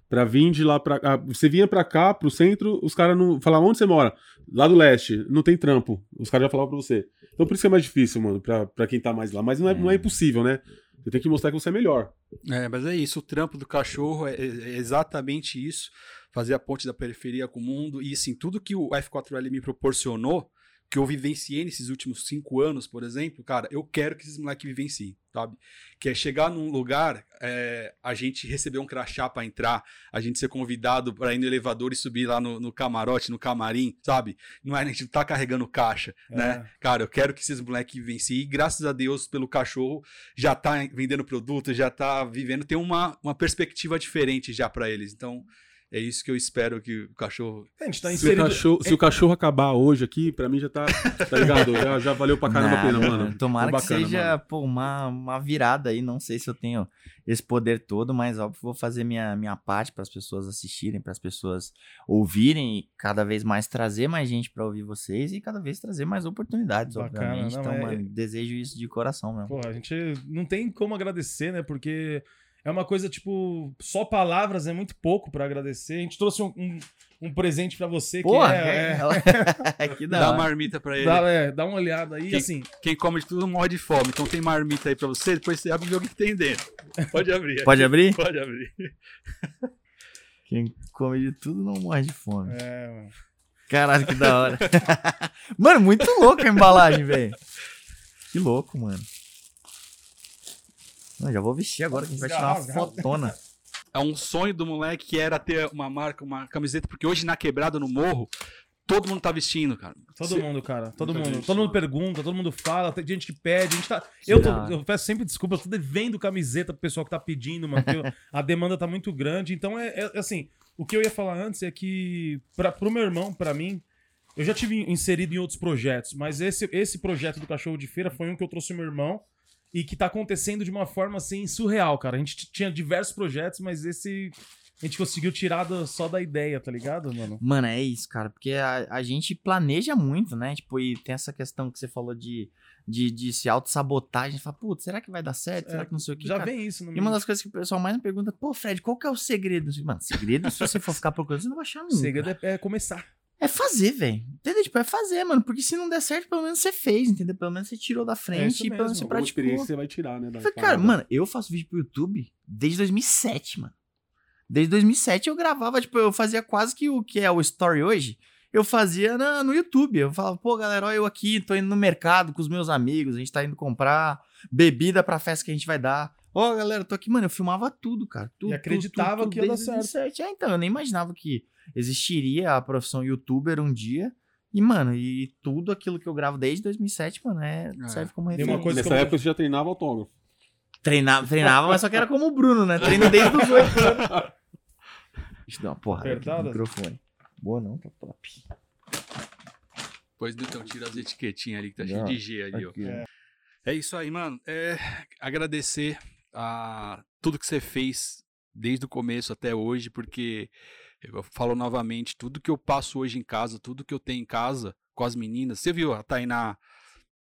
Pra vir de lá pra cá. Você vinha pra cá, pro centro, os caras não. Falavam onde você mora? Lá do leste. Não tem trampo. Os caras já falavam pra você. Então por isso que é mais difícil, mano, pra, pra quem tá mais lá. Mas não é, não é impossível, né? Você tem que mostrar que você é melhor. É, mas é isso, o trampo do cachorro é, é exatamente isso, fazer a ponte da periferia com o mundo, e assim, tudo que o F4L me proporcionou, que eu vivenciei nesses últimos cinco anos, por exemplo, cara, eu quero que esses moleques vivenciem, sabe? Que é chegar num lugar, é, a gente receber um crachá pra entrar, a gente ser convidado pra ir no elevador e subir lá no, no camarote, no camarim, sabe? Não é, a gente não tá carregando caixa, É. né? Cara, eu quero que esses moleques vivenciem, e graças a Deus, pelo cachorro, já tá vendendo produto, já tá vivendo, tem uma, uma perspectiva diferente já pra eles. Então, É isso que eu espero que o cachorro. A gente tá Se o, inserido. cachorro, se o cachorro acabar hoje aqui, pra mim já tá, tá ligado? Já, já valeu pra caramba a pena, mano. Tomara Foi que bacana, seja mano. pô, uma, uma virada aí. Não sei se eu tenho esse poder todo, mas óbvio vou fazer minha, minha parte para as pessoas assistirem, para as pessoas ouvirem e cada vez mais trazer mais gente para ouvir vocês e cada vez trazer mais oportunidades, Bacana, obviamente. não, então, é- mano, desejo isso de coração mesmo. Pô, a gente não tem como agradecer, né? Porque é uma coisa, tipo, só palavras é muito pouco pra agradecer. A gente trouxe um, um, um presente pra você Porra, que é. é, que da Dá hora. uma marmita pra é, ele. dá, é, dá uma olhada aí, Que- assim. Quem come de tudo morre de fome. Então tem marmita aí pra você, depois você abre e vê o que que tem dentro. Pode abrir. Pode abrir? Pode abrir. Quem come de tudo não morre de fome. É, mano. Caralho, que da hora. mano, muito louco a embalagem, velho. Que louco, mano. Não, já vou vestir agora que a gente vai tirar uma fotona. É um sonho do moleque que era ter uma marca, uma camiseta, porque hoje na quebrada, no morro, todo mundo tá vestindo, cara. Todo Cê- mundo, cara. Todo mundo. vi Todo mundo pergunta, todo mundo fala, tem gente que pede. A gente tá... eu, tô- eu peço sempre desculpa, eu tô devendo camiseta pro pessoal que tá pedindo, mano. porque a demanda tá muito grande. Então, é, é- assim, o que eu ia falar antes é que, pra, pro meu irmão, pra mim, eu já tive inserido em outros projetos, mas esse, esse projeto do Cachorro de Feira foi um que eu trouxe o meu irmão e que tá acontecendo de uma forma, assim, surreal, cara. A gente tinha diversos projetos, mas esse a gente conseguiu tirar do- só da ideia, tá ligado, mano? Mano, é isso, cara, porque a, a gente planeja muito, né? Tipo, e tem essa questão que você falou de, de, de se auto-sabotar. A gente fala, putz, será que vai dar certo? Será É, que não sei o que? Já cara? vem isso no E uma das coisas que o pessoal mais me pergunta, pô, Fred, qual que é o segredo? Mano, segredo, se você for ficar procurando, você não vai achar O nunca. segredo é, é começar. É fazer, velho. Entendeu? Tipo, é fazer, mano. Porque se não der certo, pelo menos você fez, entendeu? Pelo menos você tirou da É frente e pelo menos você praticou. experiência você vai tirar, né? falei, cara, mano, eu faço vídeo pro YouTube desde 2007, mano. Desde 2007 eu gravava, tipo, eu fazia quase que o que é o story hoje, eu fazia na- no YouTube. Eu falava, pô, galera, ó, eu aqui, tô indo no mercado com os meus amigos, a gente tá indo comprar bebida pra festa que a gente vai dar. Ó, galera, tô aqui, mano, eu filmava tudo, cara. Tudo, E acreditava tudo, tudo, que ia dar desde 2007. É, então, eu nem imaginava que existiria a profissão youtuber um dia. E, mano, e tudo aquilo que eu gravo desde 2007, mano, é, É. serve como referência. uma coisa Nessa eu- época você já treinava autógrafo. Treinava, treinava, mas só que era como o Bruno, né? Treino desde os 8 anos. Deixa eu dar uma porrada aqui no Apertada? microfone. Boa não, tá top. Pois então, tira as etiquetinhas ali que tá Já. cheio de G ali, ó. Aqui, ó. É isso aí, mano. É agradecer a tudo que você fez desde o começo até hoje, porque eu falo novamente, tudo que eu passo hoje em casa, tudo que eu tenho em casa com as meninas, você viu a Tainá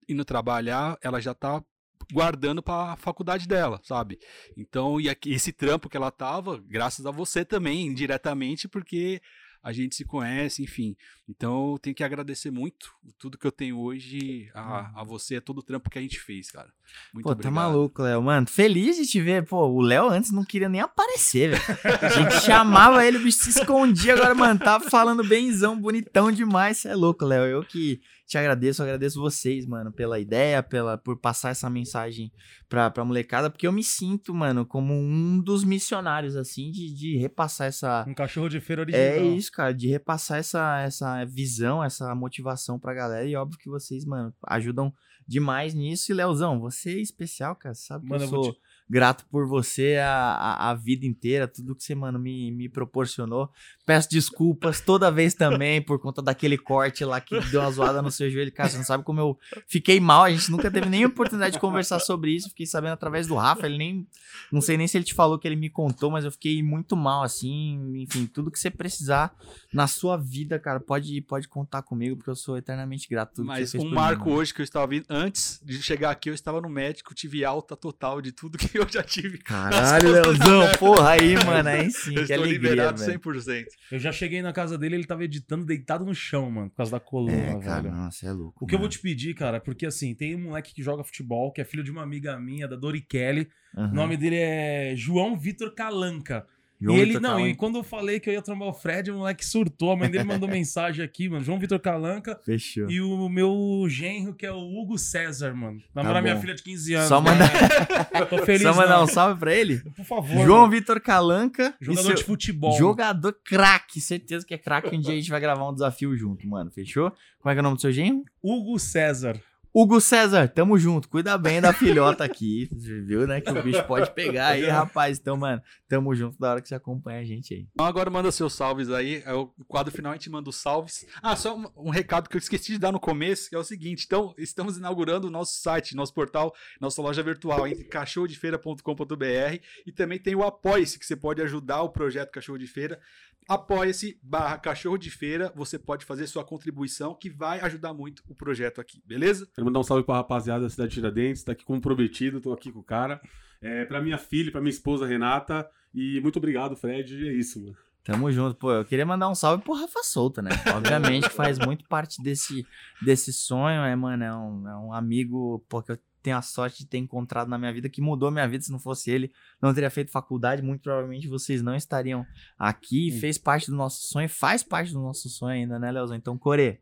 indo trabalhar, ela já tá guardando para a faculdade dela, sabe? Então, e aqui, esse trampo que ela tava, graças a você também, indiretamente, porque a gente se conhece, enfim. Então, eu tenho que agradecer muito tudo que eu tenho hoje a, a você, a todo o trampo que a gente fez, cara. Muito Pô, tá obrigado. maluco, Léo. Mano, feliz de te ver. Pô, o Léo antes não queria nem aparecer, velho. A gente chamava ele, o bicho se escondia. Agora, mano, tá falando benzão, bonitão demais. Você é louco, Léo. Eu que te agradeço, agradeço vocês, mano, pela ideia, pela, por passar essa mensagem pra, pra molecada, porque eu me sinto, mano, como um dos missionários, assim, de, de repassar essa, Um cachorro de feira original. é isso, cara, de repassar essa, essa visão, essa motivação pra galera. E óbvio que vocês, mano, ajudam demais nisso. E, Leozão, você é especial, cara. Sabe que Mano, eu sou grato por você a, a, a vida inteira, tudo que você, mano, me, me proporcionou. Peço desculpas toda vez também por conta daquele corte lá que deu uma zoada no seu joelho. Cara, você não sabe como eu fiquei mal. A gente nunca teve nem oportunidade de conversar sobre isso. Fiquei sabendo através do Rafa. Ele nem. Não sei nem se ele te falou que ele me contou, mas eu fiquei muito mal, assim. Enfim, tudo que você precisar na sua vida, cara, pode, pode contar comigo, porque eu sou eternamente grato. Mas um marco mim, hoje que eu estava vindo, antes de chegar aqui, eu estava no médico, tive alta total de tudo que eu já tive. Caralho, Leozão, porra, aí, mano, aí sim, eu que estou alegria, liberado velho. 100%. Eu já cheguei na casa dele, ele tava editando deitado no chão, mano, por causa da coluna, É, cara, velho. nossa, é louco. O que eu vou te pedir, cara, porque assim, tem um moleque que joga futebol, que é filho de uma amiga minha, da Dori Kelly. Aham. O nome dele é João Vitor Calanca. João e ele, Vitor não, e Calanca. quando eu falei que eu ia trombar o Fred, o moleque surtou. A mãe dele mandou mensagem aqui, mano. João Vitor Calanca. Fechou. E o meu genro, que é o Hugo César, mano. Namorar Tá minha filha de 15 anos. Só né? mandar, Tô feliz, só mandar não. um salve pra ele? Por favor. João mano. Vitor Calanca. e Jogador seu- de futebol. Jogador craque, certeza que é craque. Um dia a gente vai gravar um desafio junto, mano. Fechou? Como é que é o nome do seu genro? Hugo César. Hugo César, tamo junto. Cuida bem da filhota aqui. Viu, né? Que o bicho pode pegar aí, rapaz. Então, mano, tamo junto da hora que você acompanha a gente aí. Então agora manda seus salves aí. É o quadro final a gente manda os salves. Ah, só um, um recado que eu esqueci de dar no começo, que é o seguinte. Então, estamos inaugurando o nosso site, nosso portal, nossa loja virtual entre cachorrodefeira.com.br e também tem o Apoia-se, que você pode ajudar o projeto Cachorro de Feira. Apoia-se barra Cachorro de Feira. Você pode fazer sua contribuição que vai ajudar muito o projeto aqui, beleza? Quero mandar um salve pra rapaziada da cidade de Tiradentes, tá aqui como prometido, tô aqui com o cara. É, pra minha filha, pra minha esposa Renata. E muito obrigado, Fred. É isso, mano. Tamo junto, pô. Eu queria mandar um salve pro Rafa Solta, né? Obviamente faz muito parte desse, desse sonho, é, mano. É um, é um amigo, pô, que eu tenho a sorte de ter encontrado na minha vida, que mudou minha vida. Se não fosse ele, não teria feito faculdade. Muito provavelmente vocês não estariam aqui. Fez parte do nosso sonho, faz parte do nosso sonho ainda, né, Leozão? Então, Core,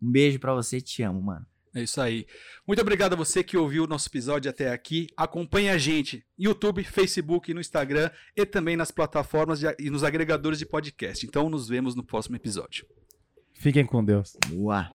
um beijo pra você, te amo, mano. É isso aí. Muito obrigado a você que ouviu o nosso episódio até aqui. Acompanhe a gente no YouTube, Facebook, no Instagram e também nas plataformas de- e nos agregadores de podcast. Então nos vemos no próximo episódio. Fiquem com Deus. Boa.